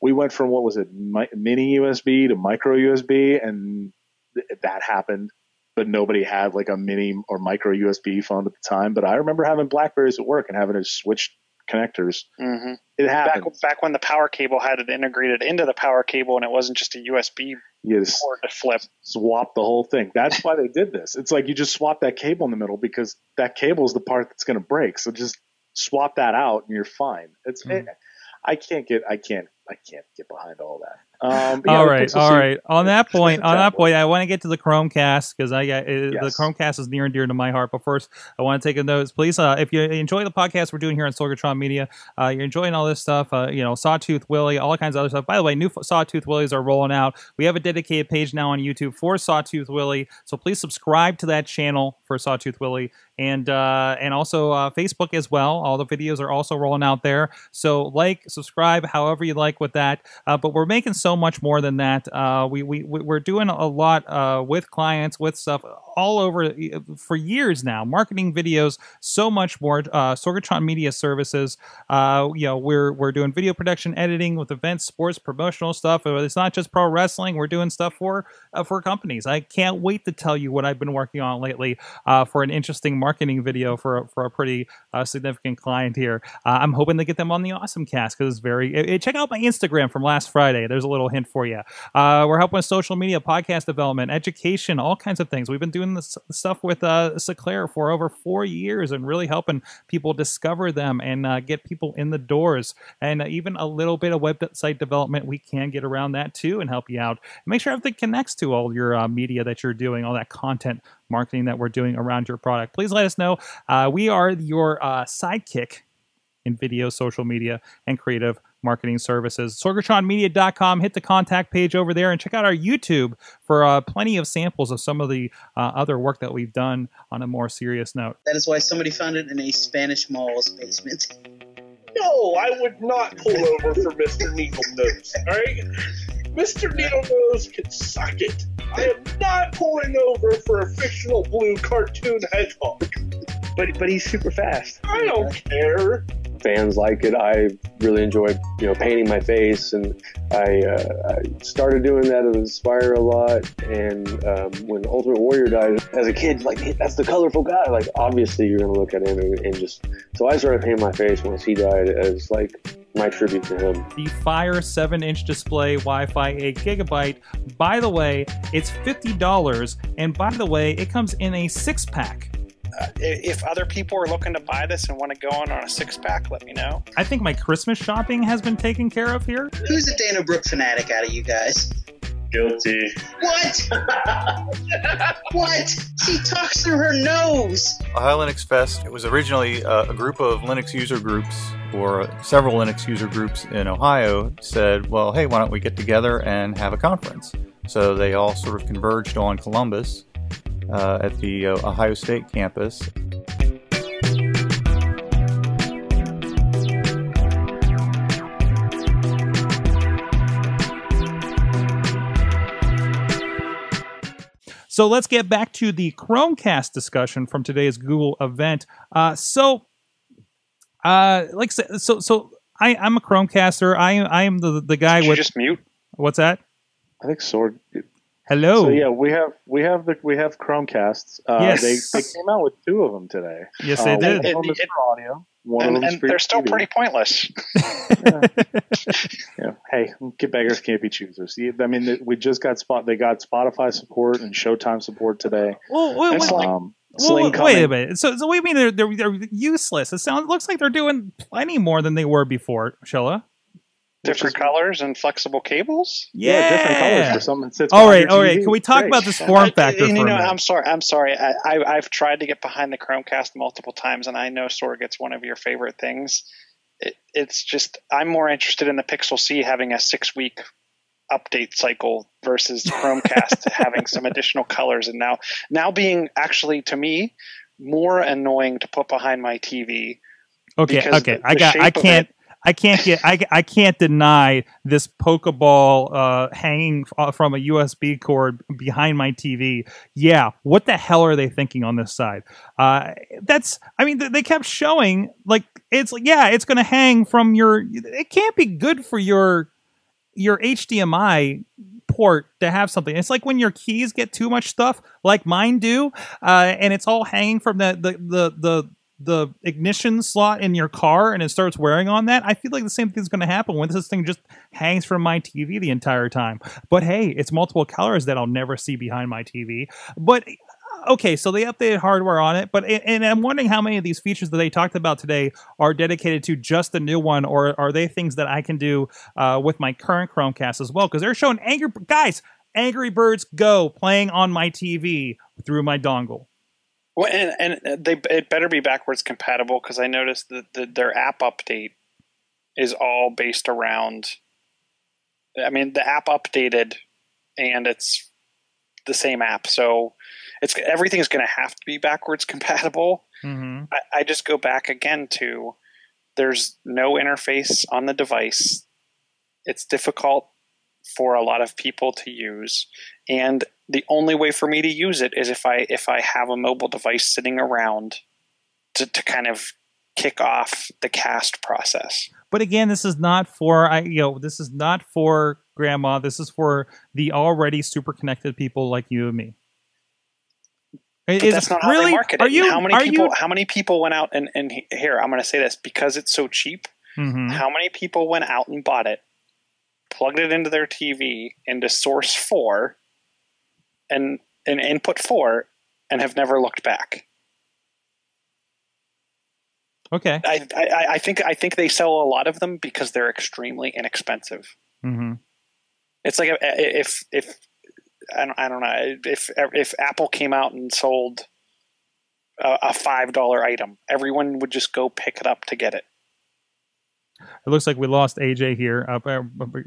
we went from what was it mi- mini USB to micro USB and th- that happened. But nobody had like a mini or micro USB phone at the time. But I remember having Blackberries at work and having to switch connectors. Mhm. It back happened. back when the power cable had it integrated into the power cable and it wasn't just a USB You just to flip. swap the whole thing. That's why they did this. It's like you just swap that cable in the middle because that cable is the part that's going to break. So just swap that out and you're fine. It's Mhm. I can't get I can't I can't get behind all that. Um, yeah, all right, all right. On that point, on that point, I want to get to the Chromecast because I got uh, the Yes. Chromecast is near and dear to my heart. But first, I want to take a note. Please, uh, if you enjoy the podcast we're doing here on Sorgatron Media, uh, you're enjoying all this stuff. Uh, you know, Sawtooth Willie, all kinds of other stuff. By the way, new Sawtooth Willies are rolling out. We have a dedicated page now on YouTube for Sawtooth Willie, so please subscribe to that channel for Sawtooth Willie and uh, and also uh, Facebook as well. All the videos are also rolling out there. So like, subscribe, however you like with that. Uh, but we're making so much more than that. Uh, we we we- we're doing a lot uh, with clients with stuff all over uh, for years now. Marketing videos, so much more. Uh, Sorgatron Media Services. Uh, you know, we're we're doing video production, editing with events, sports, promotional stuff. It's not just pro wrestling. We're doing stuff for uh, for companies. I can't wait to tell you what I've been working on lately uh, for an interesting marketing video for for a pretty uh, significant client here. Uh, I'm hoping to get them on the Awesome Cast because it's very. eh, eh, check out my Instagram from last Friday. There's a little hint for you. Uh, we're helping with social media, podcast development, education, all kinds of things. We've been doing this stuff with uh, Seclair for over four years and really helping people discover them and uh, get people in the doors. And even a little bit of website development, we can get around that too and help you out. Make sure everything connects to all your uh, media that you're doing, all that content marketing that we're doing around your product. Please let us know. Uh, we are your uh, sidekick in video, social media, and creative marketing services. SorgatronMedia.com. Hit the contact page over there and check out our YouTube for uh, plenty of samples of some of the uh, other work that we've done on a more serious note. That is why somebody found it in a Spanish mall's basement. No, I would not pull over for Mr. Needle Nose. All right, Mr. Needle Nose can suck it. I am not pulling over for a fictional blue cartoon hedgehog. But but he's super fast. I don't care. Fans like it. I really enjoy, you know, painting my face, and I, uh, I started doing that at Inspire a lot. And um, when Ultimate Warrior died, as a kid, like that's the colorful guy. Like obviously you're gonna look at him and, and just. So I started painting my face once he died as like my tribute to him. the Fire 7 inch display, Wi Fi 8 gigabyte. By the way, it's $50. And by the way, it comes in a six pack. Uh, i- if other people are looking to buy this and want to go on on a six pack, let me know. I think my Christmas shopping has been taken care of here. Who's a Dana Brooke fanatic out of you guys? Guilty. What? what? She talks through her nose. Ohio Linux Fest. It was originally uh, a group of Linux user groups, or several Linux user groups in Ohio, said, well, hey, why don't we get together and have a conference? So they all sort of converged on Columbus uh, at the uh, Ohio State campus. So let's get back to the Chromecast discussion from today's Google event. Uh, so, uh, like, so, so I, I'm a Chromecaster. I, I am the the guy Did you with just mute? what's that? I think Sword. Hello. So yeah, we have we have the we have Chromecasts. Uh, Yes. they, they came out with two of them today. Yes, they uh, did. One of them is for audio. One and, of them is for They're still TV. pretty pointless. Yeah. Hey, get beggars can't be choosers. You- I mean, we just got spot. They got Spotify support and Showtime support today. Well, wait, And, wait, um, well, Sling wait, a minute. So, so what do you mean they're, they're they're useless? It sounds looks like they're doing plenty more than they were before. Shella. Different colors and flexible cables. Yeah, different colors for something that sits. All behind right, your all right. TV. Can we talk Great. about this form I- factor and, for you a know, minute? I'm sorry. I'm sorry. I, I, I've tried to get behind the Chromecast multiple times, and I know Sorg, one of your favorite things. It, it's just I'm more interested in the Pixel C having a six week update cycle versus Chromecast having some additional colors, and now now being actually to me more annoying to put behind my TV. Okay, okay. the- I got. I can't. it- I can't get. I, I can't deny this Pokeball uh, hanging f- from a USB cord behind my TV. Yeah, what the hell are they thinking on this side? Uh, that's. I mean, th- they kept showing like it's like yeah, it's going to hang from your. It can't be good for your your HDMI port to have something. It's like when your keys get too much stuff, like mine do, uh, and it's all hanging from the the the the the ignition slot in your car and it starts wearing on that, I feel like the same thing's going to happen when this thing just hangs from my TV the entire time. But hey, it's multiple colors that I'll never see behind my TV. But okay, so they updated hardware on it, but and I'm wondering how many of these features that they talked about today are dedicated to just the new one, or are they things that I can do uh, with my current Chromecast as well? Because they're showing Angry guys, Angry Birds Go playing on my TV through my dongle. Well, and, and they it better be backwards compatible because I noticed that the, their app update is all based around. I mean, the app updated, and it's the same app, so it's everything is going to have to be backwards compatible. Mm-hmm. I, I just go back again to there's no interface on the device. It's difficult for a lot of people to use, and the only way for me to use it is if I if I have a mobile device sitting around to, to kind of kick off the cast process. But again, this is not for I you know this is not for grandma. This is for the already super connected people like you and me. But Is- that's not how really? they market it. Are you? how many people? You, How many people went out and and here I'm going to say this because it's so cheap. Mhm. How many people went out and bought it, plugged it into their TV into Source Four, and and Input Four, and have never looked back? Okay. I, I I think I think they sell a lot of them because they're extremely inexpensive. Mm-hmm. It's like if if I don't, I don't know if if Apple came out and sold a, a five dollar item, everyone would just go pick it up to get it. It looks like we lost AJ here. Uh,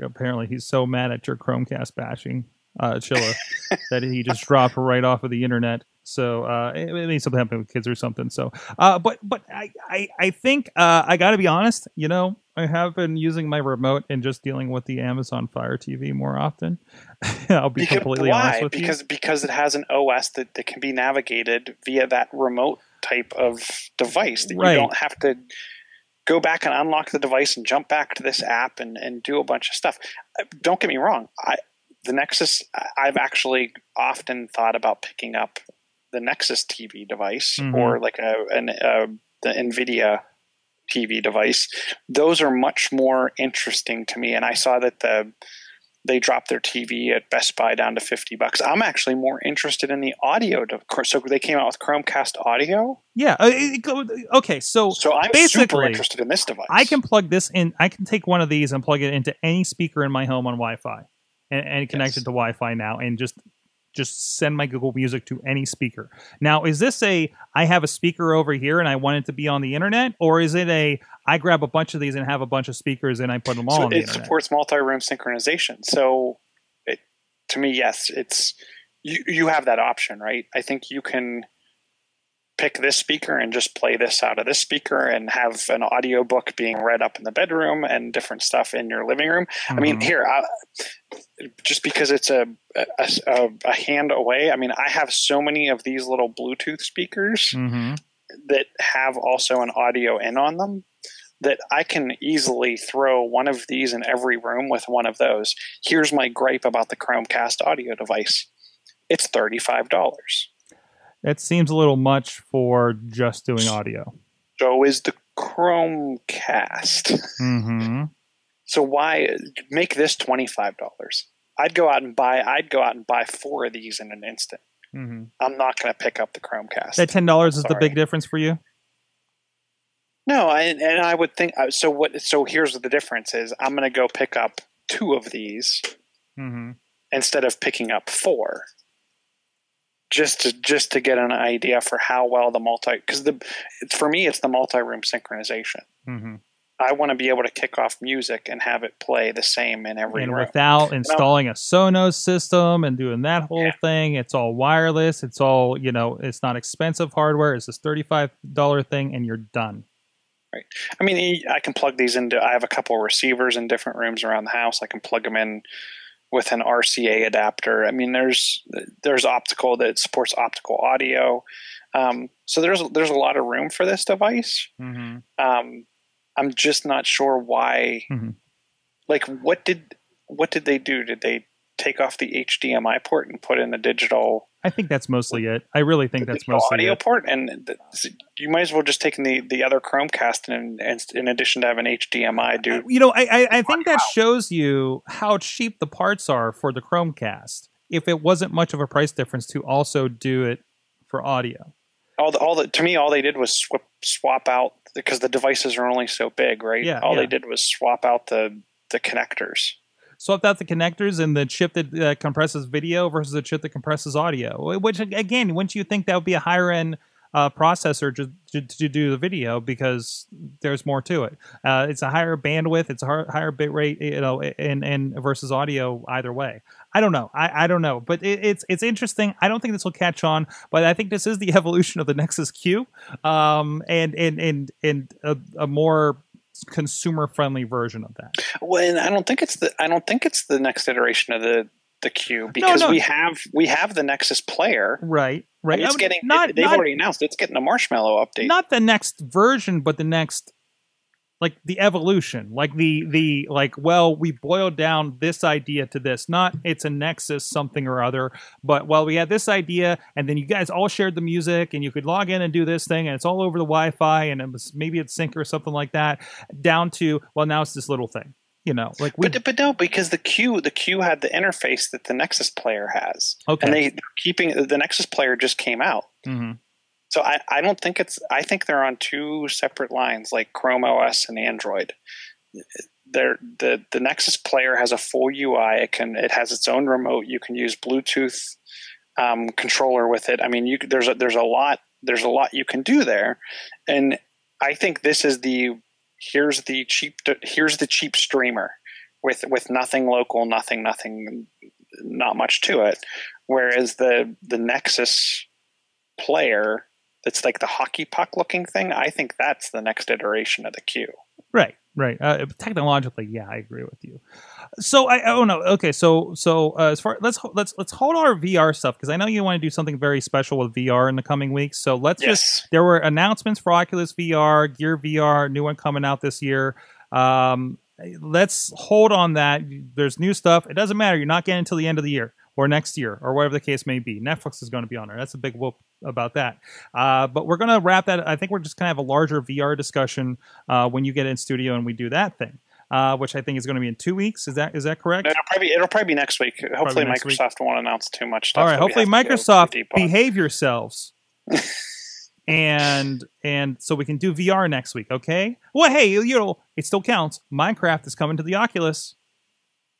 apparently, he's so mad at your Chromecast bashing, uh, Chilla, that he just dropped right off of the internet. So uh, it, it means something happened with kids or something. So, uh, but but I I, I think uh, I got to be honest. You know, I have been using my remote and just dealing with the Amazon Fire TV more often. I'll be Because, completely why? honest with you. because because it has an OS that, that can be navigated via that remote type of device that Right. you don't have to go back and unlock the device and jump back to this app and, and do a bunch of stuff. Uh, Don't get me wrong. I, the Nexus, I've actually often thought about picking up the Nexus TV device Mhm. or like a, an, uh, the NVIDIA TV device. Those are much more interesting to me. And I saw that the they dropped their TV at Best Buy down to 50 bucks. I'm actually more interested in the audio. So they came out with Chromecast audio. Yeah. uh, it- it go- okay. So So I'm super interested in this device. I can plug this in. I can take one of these and plug it into any speaker in my home on Wi-Fi, and, and connect Yes. it to Wi-Fi now, and just just send my Google Music to any speaker. Now, is this a I have a speaker over here and I want it to be on the internet, or is it a I grab a bunch of these and have a bunch of speakers and I put them all so on it internet? supports multi-room synchronization. So it, to me, yes, it's you, you have that option, right? I think you can pick this speaker and just play this out of this speaker and have an audio book being read up in the bedroom and different stuff in your living room. I mean, Mhm. here, I, just because it's a, a, a, hand away, I mean, I have so many of these little Bluetooth speakers Mhm. that have also an audio in on them that I can easily throw one of these in every room with one of those. Here's my gripe about the Chromecast audio device. It's $35. That seems a little much for just doing audio. So is the Chromecast. hmm So why make this $25? I'd go out and buy I'd go out and buy four of these in an instant. hmm I'm not going to pick up the Chromecast. That ten dollars is the big difference for you. No, I, and I would think uh, so. What? So here's what the difference is. I'm going to go pick up two of these hmm instead of picking up four, just to just to get an idea for how well the multi. Because the it's, for me, it's the multi-room synchronization. hmm I want to be able to kick off music and have it play the same in every and room. without installing a Sonos system and doing that whole Yeah. thing, it's all wireless. It's all you know. It's not expensive hardware. It's this thirty-five dollar thing, and you're done. Right. I mean, I can plug these into. I have a couple of receivers in different rooms around the house. I can plug them in with an RCA adapter. I mean, there's there's optical that supports optical audio. Um, so there's there's a lot of room for this device. Mm-hmm. Um, I'm just not sure why. Mhm. Like, what did what did they do? Did they take off the HDMI port and put in the digital, I think that's mostly it. I really think that's mostly audio it. port? And you might as well just take in the the other Chromecast and, and in addition to having HDMI, do You know, I, I, I think that shows you how cheap the parts are for the Chromecast. If it wasn't much of a price difference to also do it for audio. all the all the to me all they did was swap swap out because the devices are only so big, right? Yeah, all yeah. they did was swap out the the connectors. Swapped out the connectors and the chip that uh, compresses video versus the chip that compresses audio. Which again, wouldn't you think that would be a higher end uh, processor to, to, to do the video because there's more to it. Uh, it's a higher bandwidth, it's a higher bit rate, you know, and and versus audio either way. I don't know. I, I don't know, but it, it's it's interesting. I don't think this will catch on, but I think this is the evolution of the Nexus Q, um, and and and and a, a more consumer friendly version of that. Well, and I don't think it's the I don't think it's the next iteration of the the Q because no. we have we have the Nexus player. Right, right. And it's I mean, getting not they've not, already announced it's getting a marshmallow update. not the next version, but the next like the evolution like the the like well we boiled down this idea to this not it's a nexus something or other but well we had this idea and then you guys all shared the music and you could log in and do this thing and it's all over the wi-fi and it was maybe it's sync or something like that down to well now it's this little thing you know like we but but no, because the Q the Q had the interface that the Nexus player has, okay and they keeping the Nexus player just came out. Mhm. So I, I don't think it's I think they're on two separate lines like Chrome OS and Android. They're, the the Nexus player has a full UI. It can it has its own remote. You can use Bluetooth um, controller with it. I mean, you there's a, there's a lot there's a lot you can do there, and I think this is the here's the cheap here's the cheap streamer with with nothing local, nothing nothing, not much to it. Whereas the the Nexus player that's like the hockey puck looking thing, I think that's the next iteration of the Q. right Right. Uh, technologically, yeah, I agree with you. So I, I don't. Okay, so so uh, as far let's let's let's hold on our VR stuff because I know you want to do something very special with VR in the coming weeks. So let's just there were announcements for Oculus VR, Gear VR, new one coming out this year. Um, let's hold on that. There's new stuff. It doesn't matter. You're not getting until the end of the year or next year or whatever the case may be. Netflix is going to be on there. That's a big whoop about that. Uh, but we're going to wrap that. I think we're just going to have a larger VR discussion uh, when you get in studio and we do that thing. Uh, which I think is going to be in two weeks. Is that is that correct? It'll probably it'll probably be next week. Hopefully, next week. Microsoft won't announce too much stuff. All right. Hopefully, have to go too Microsoft behave yourselves, and and so we can do VR next week. Okay. Well, hey, you know it still counts. Minecraft is coming to the Oculus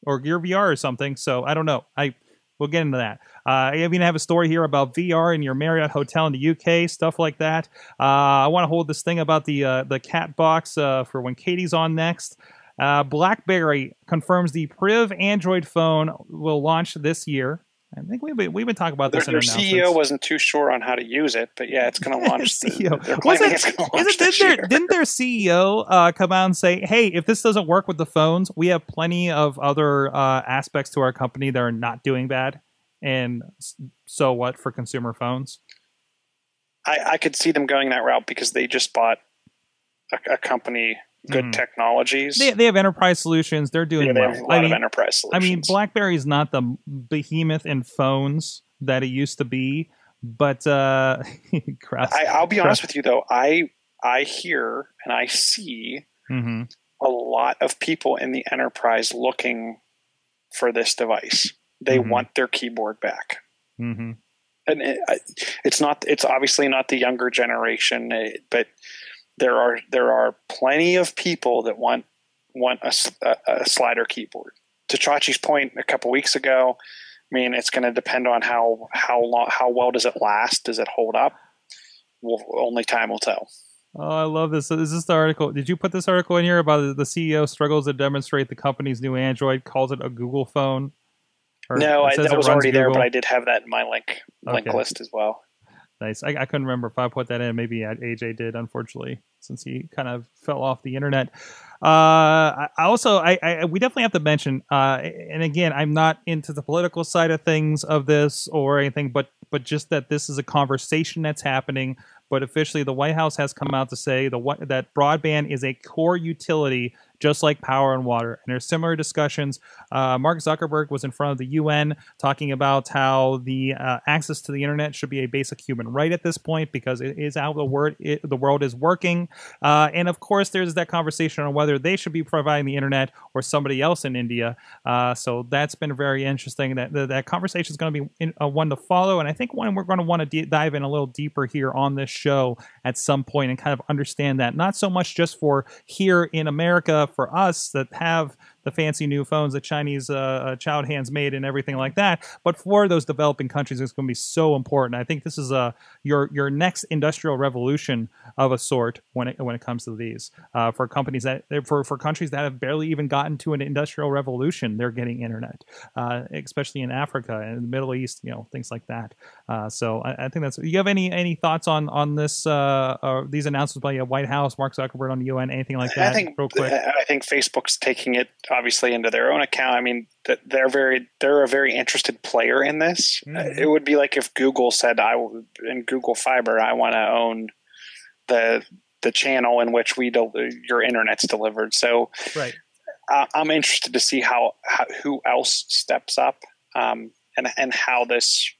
or Gear VR or something. So I don't know. I we'll get into that. Uh, I even have a story here about VR in your Marriott hotel in the UK, stuff like that. Uh, I want to hold this thing about the uh, the cat box uh, for when Katie's on next. Uh, BlackBerry confirms the Priv Android phone will launch this year. I think we've been, we've been talking about Their, this in their. CEO wasn't too sure on how to use it, but yeah, it's going to launch. the- CEO. Was it, it's gonna launch it, didn't, their, didn't their CEO uh, come out and say, hey, if this doesn't work with the phones, we have plenty of other uh, aspects to our company that are not doing bad? And so what for consumer phones? I, I could see them going that route because they just bought a, a company, Good Mhm. Technologies. They, they have enterprise solutions. They're doing Yeah, they well. have a lot I of mean, enterprise I mean, BlackBerry is not the behemoth in phones that it used to be, but uh, I, I'll be honest with you though. I I hear and I see Mhm. a lot of people in the enterprise looking for this device. They Mhm. want their keyboard back. Mhm. and it, it's not it's obviously not the younger generation eh, but there are there are plenty of people that want want a, a- a slider keyboard to Chachi's point a couple weeks ago I mean it's going to depend on how how long how well does it last does it hold up well, only time will tell Oh, I love this. Is this the article? Did you put this article in here about the CEO struggles to demonstrate the company's new Android, calls it a Google phone? Or no I, that was already there but I did have that in my link link Okay. list as well Nice. I, I couldn't remember if I put that in. Maybe AJ did, unfortunately, since he kind of fell off the internet. Uh, I also, I, I, we definitely have to mention, uh, and again, I'm not into the political side of things of this or anything, but but just that this is a conversation that's happening. But officially, the White House has come out to say the what that broadband is a core utility, just like power and water. And there's similar discussions. Uh, Mark Zuckerberg was in front of the UN talking about how the uh, access to the internet should be a basic human right at this point because it is how the word it, the world is working. Uh, and of course, there's that conversation on whether they should be providing the internet or somebody else in India. Uh, so that's been very interesting. That that, that conversation is going to be in, uh, one to follow, and I think one we're going to want to de- dive in a little deeper here on this show at some point and kind of understand that not so much just for here in America for us that have the fancy new phones that Chinese uh, uh, child hands made and everything like that. But for those developing countries, it's going to be so important. I think this is uh, your your next industrial revolution of a sort when it when it comes to these. Uh, for companies that for for countries that have barely even gotten to an industrial revolution, they're getting internet, uh, especially in Africa and the Middle East, you know, things like that. Uh, so I, I think that's. You have any any thoughts on on this uh, uh, these announcements by the White House, Mark Zuckerberg on the UN, anything like that? I think real quick. I think Facebook's taking it obviously into their own account. I mean, they're very they're a very interested player in this. Mhm. It would be like if Google said, "I in Google Fiber, I want to own the the channel in which we del- your internet's delivered." So Right. uh, I'm interested to see how, how who else steps up um, and and how this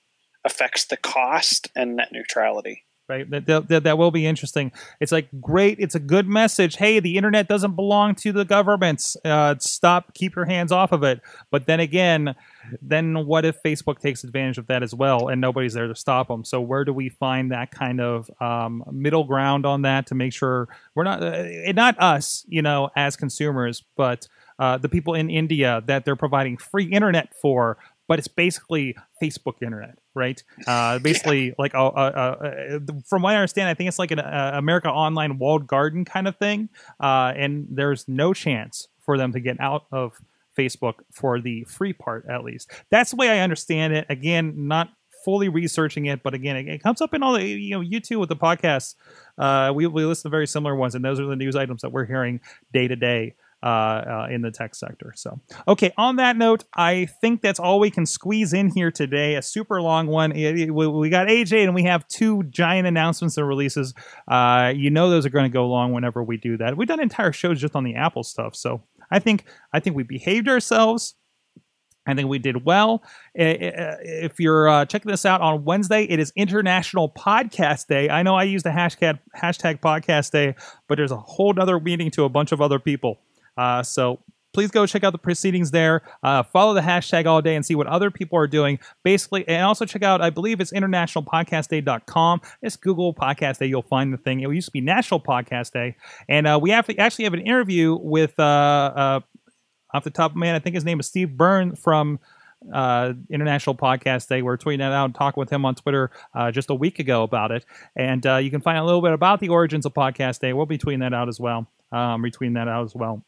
affects the cost and net neutrality. right. That, that, that, will be interesting. It's like great. It's a good message. Hey the internet doesn't belong to the governments. Uh, stop. Keep your hands off of it. But then again then what if facebook takes advantage of that as well and nobody's there to stop them so where do we find that kind of um, middle ground on that to make sure we're not uh, not us you know as consumers but uh, the people in india that they're providing free internet for but it's basically Facebook internet, right? Uh, basically, like uh, uh, uh, from what I understand, I think it's like an America Online walled garden kind of thing, uh, and there's no chance for them to get out of Facebook for the free part, at least. That's the way I understand it. Again, not fully researching it, but again, it, it comes up in all the you know you too with the podcasts Uh, we we list the very similar ones, and those are the news items that we're hearing day to day. Uh, uh, in the tech sector. So, okay, on that note, I think that's all we can squeeze in here today. A super long one. It- it- we, got AJ and we have two giant announcements and releases. Uh, you know, those are going to go long whenever we do that. We've done entire shows just on the Apple stuff. So, I think I think we behaved ourselves. I think we did well. If you're uh, checking this out on Wednesday, it is International Podcast Day. I know I use the hashtag hashtag Podcast Day, but there's a whole other meaning to a bunch of other people. Uh, so please go check out the proceedings there. Uh, follow the hashtag all day and see what other people are doing. Basically, and also check out, I believe it's internationalpodcastday.com. It's Google Podcast Day. You'll find the thing. It used to be National Podcast Day. And uh, we have actually have an interview with, uh, uh, off the top of head, I think his name is Steve Byrne from uh, International Podcast Day. We're tweeting that out and talking with him on Twitter uh, just a week ago about it. And uh, you can find a little bit about the origins of Podcast Day. We'll be tweeting that out as well, um, retweeting that out as well.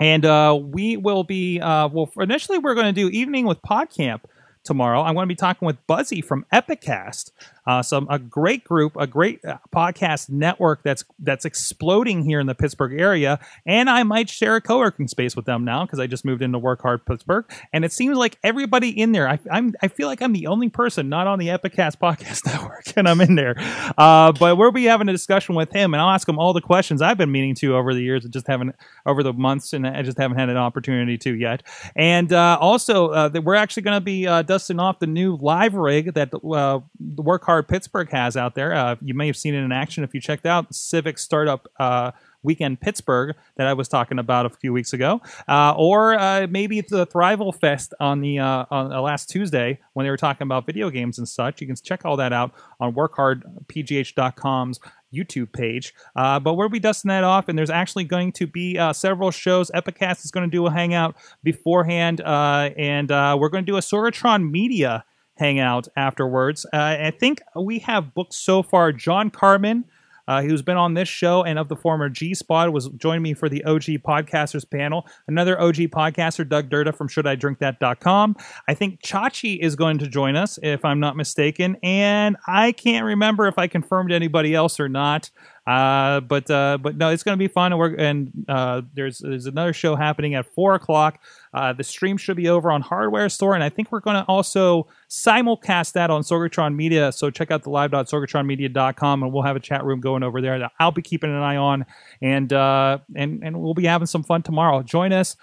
And uh, we will be, uh, well, initially we're going to do Evening with PodCamp tomorrow. I'm going to be talking with Buzzy from Epicast, uh, some a great group, a great uh, podcast network that's that's exploding here in the Pittsburgh area. And I might share a co-working space with them now because I just moved into Work Hard Pittsburgh, and it seems like everybody in there. I, I'm I feel like I'm the only person not on the Epicast podcast network, and I'm in there. Uh, but we'll be having a discussion with him, and I'll ask him all the questions I've been meaning to over the years, and just haven't over the months, and I just haven't had an opportunity to yet. And uh, also, uh, we're actually going to be uh, dusting off the new live rig that the Work Hard Pittsburgh has out there. Uh, you may have seen it in action if you checked out Civic Startup. Uh, Weekend Pittsburgh that I was talking about a few weeks ago, uh, or uh, maybe the Thrival Fest on the uh, on uh, last Tuesday when they were talking about video games and such. You can check all that out on WorkHardPGH.com's YouTube page. Uh, but we'll be dusting that off, and there's actually going to be uh, several shows. Epicast is going to do a hangout beforehand, uh, and uh, we're going to do a Sorgatron Media hangout afterwards. Uh, I think we have booked so far John Carmen. Uh, who's been on this show and of the former G Spot was joining me for the OG podcasters panel. Another OG podcaster, Doug Durda from ShouldIDrinkThat.com. I think Chachi is going to join us, if I'm not mistaken, and I can't remember if I confirmed anybody else or not. Uh, but uh, but no, it's going to be fun. And, we're, and uh, there's there's another show happening at four o'clock. Uh, the stream should be over on Hardware Store, and I think we're going to also simulcast that on Sorgatron Media. So check out the live.sorgatronmedia.com, and we'll have a chat room going over there that I'll be keeping an eye on, and uh, and and we'll be having some fun tomorrow. Join us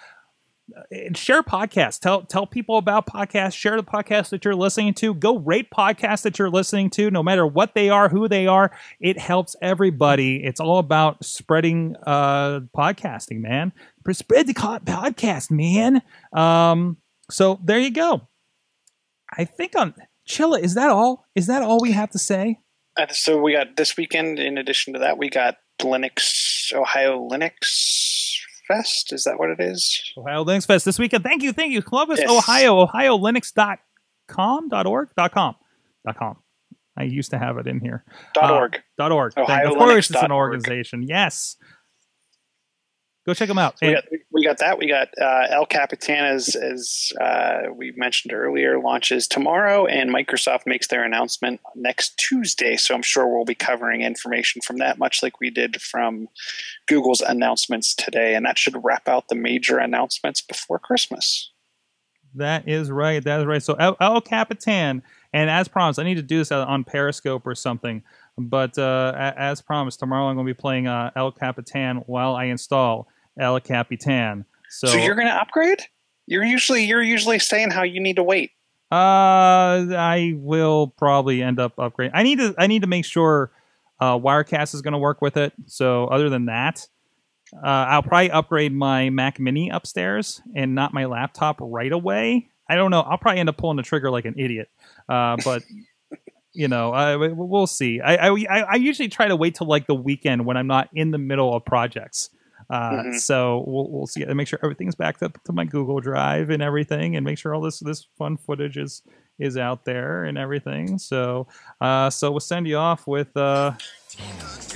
share podcasts. Tell tell people about podcasts. Share the podcast that you're listening to. Go rate podcasts that you're listening to, no matter what they are, who they are. It helps everybody. It's all about spreading uh, podcasting, man. Spread the podcast, man. Um, so there you go. I think on Chilla, is that all? Is that all we have to say? Uh, so we got this weekend. In addition to that, we got Linux Ohio Linux Fest. Is that what it is? Ohio Linux Fest this weekend. Thank you, thank you. Columbus, Yes. Ohio, OhioLinux.com, dot org, dot com, dot com. I used to have it in here. Dot Uh, org. Dot org. Ohio of course, it's an org. organization. Yes. Go check them out. So we got we got that. We got uh, El Capitan as as uh, we mentioned earlier launches tomorrow, and Microsoft makes their announcement next Tuesday. So I'm sure we'll be covering information from that, much like we did from Google's announcements today, and that should wrap out the major announcements before Christmas. That is right. That is right. So El, El Capitan, and as promised, I need to do this on Periscope or something. But uh, as promised, tomorrow I'm going to be playing uh, El Capitan while I install El Capitan. So, So, you're going to upgrade? You're usually you're usually saying how you need to wait. uh, I will probably end up upgrading. I need to. I need to make sure uh, Wirecast is going to work with it. So other than that, uh, I'll probably upgrade my Mac Mini upstairs and not my laptop right away. I don't know. I'll probably end up pulling the trigger like an idiot. Uh, but you know, we- we'll see. I, I I I usually try to wait till like the weekend when I'm not in the middle of projects. Uh, Mhm. So we'll we'll see. And make sure everything's backed up to my Google Drive and everything, and make sure all this this fun footage is is out there and everything. So uh, so we'll send you off with. Uh,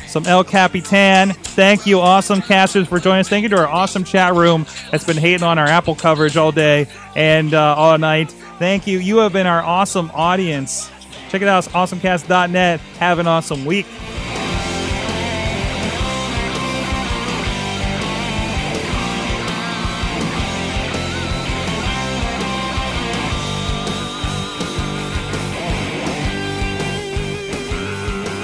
some El Capitan. Thank you, awesome casters, for joining us. Thank you to our awesome chat room that's been hating on our Apple coverage all day and uh, all night. Thank you. You have been our awesome audience. Check it out, awesomecast.net. Have an awesome week.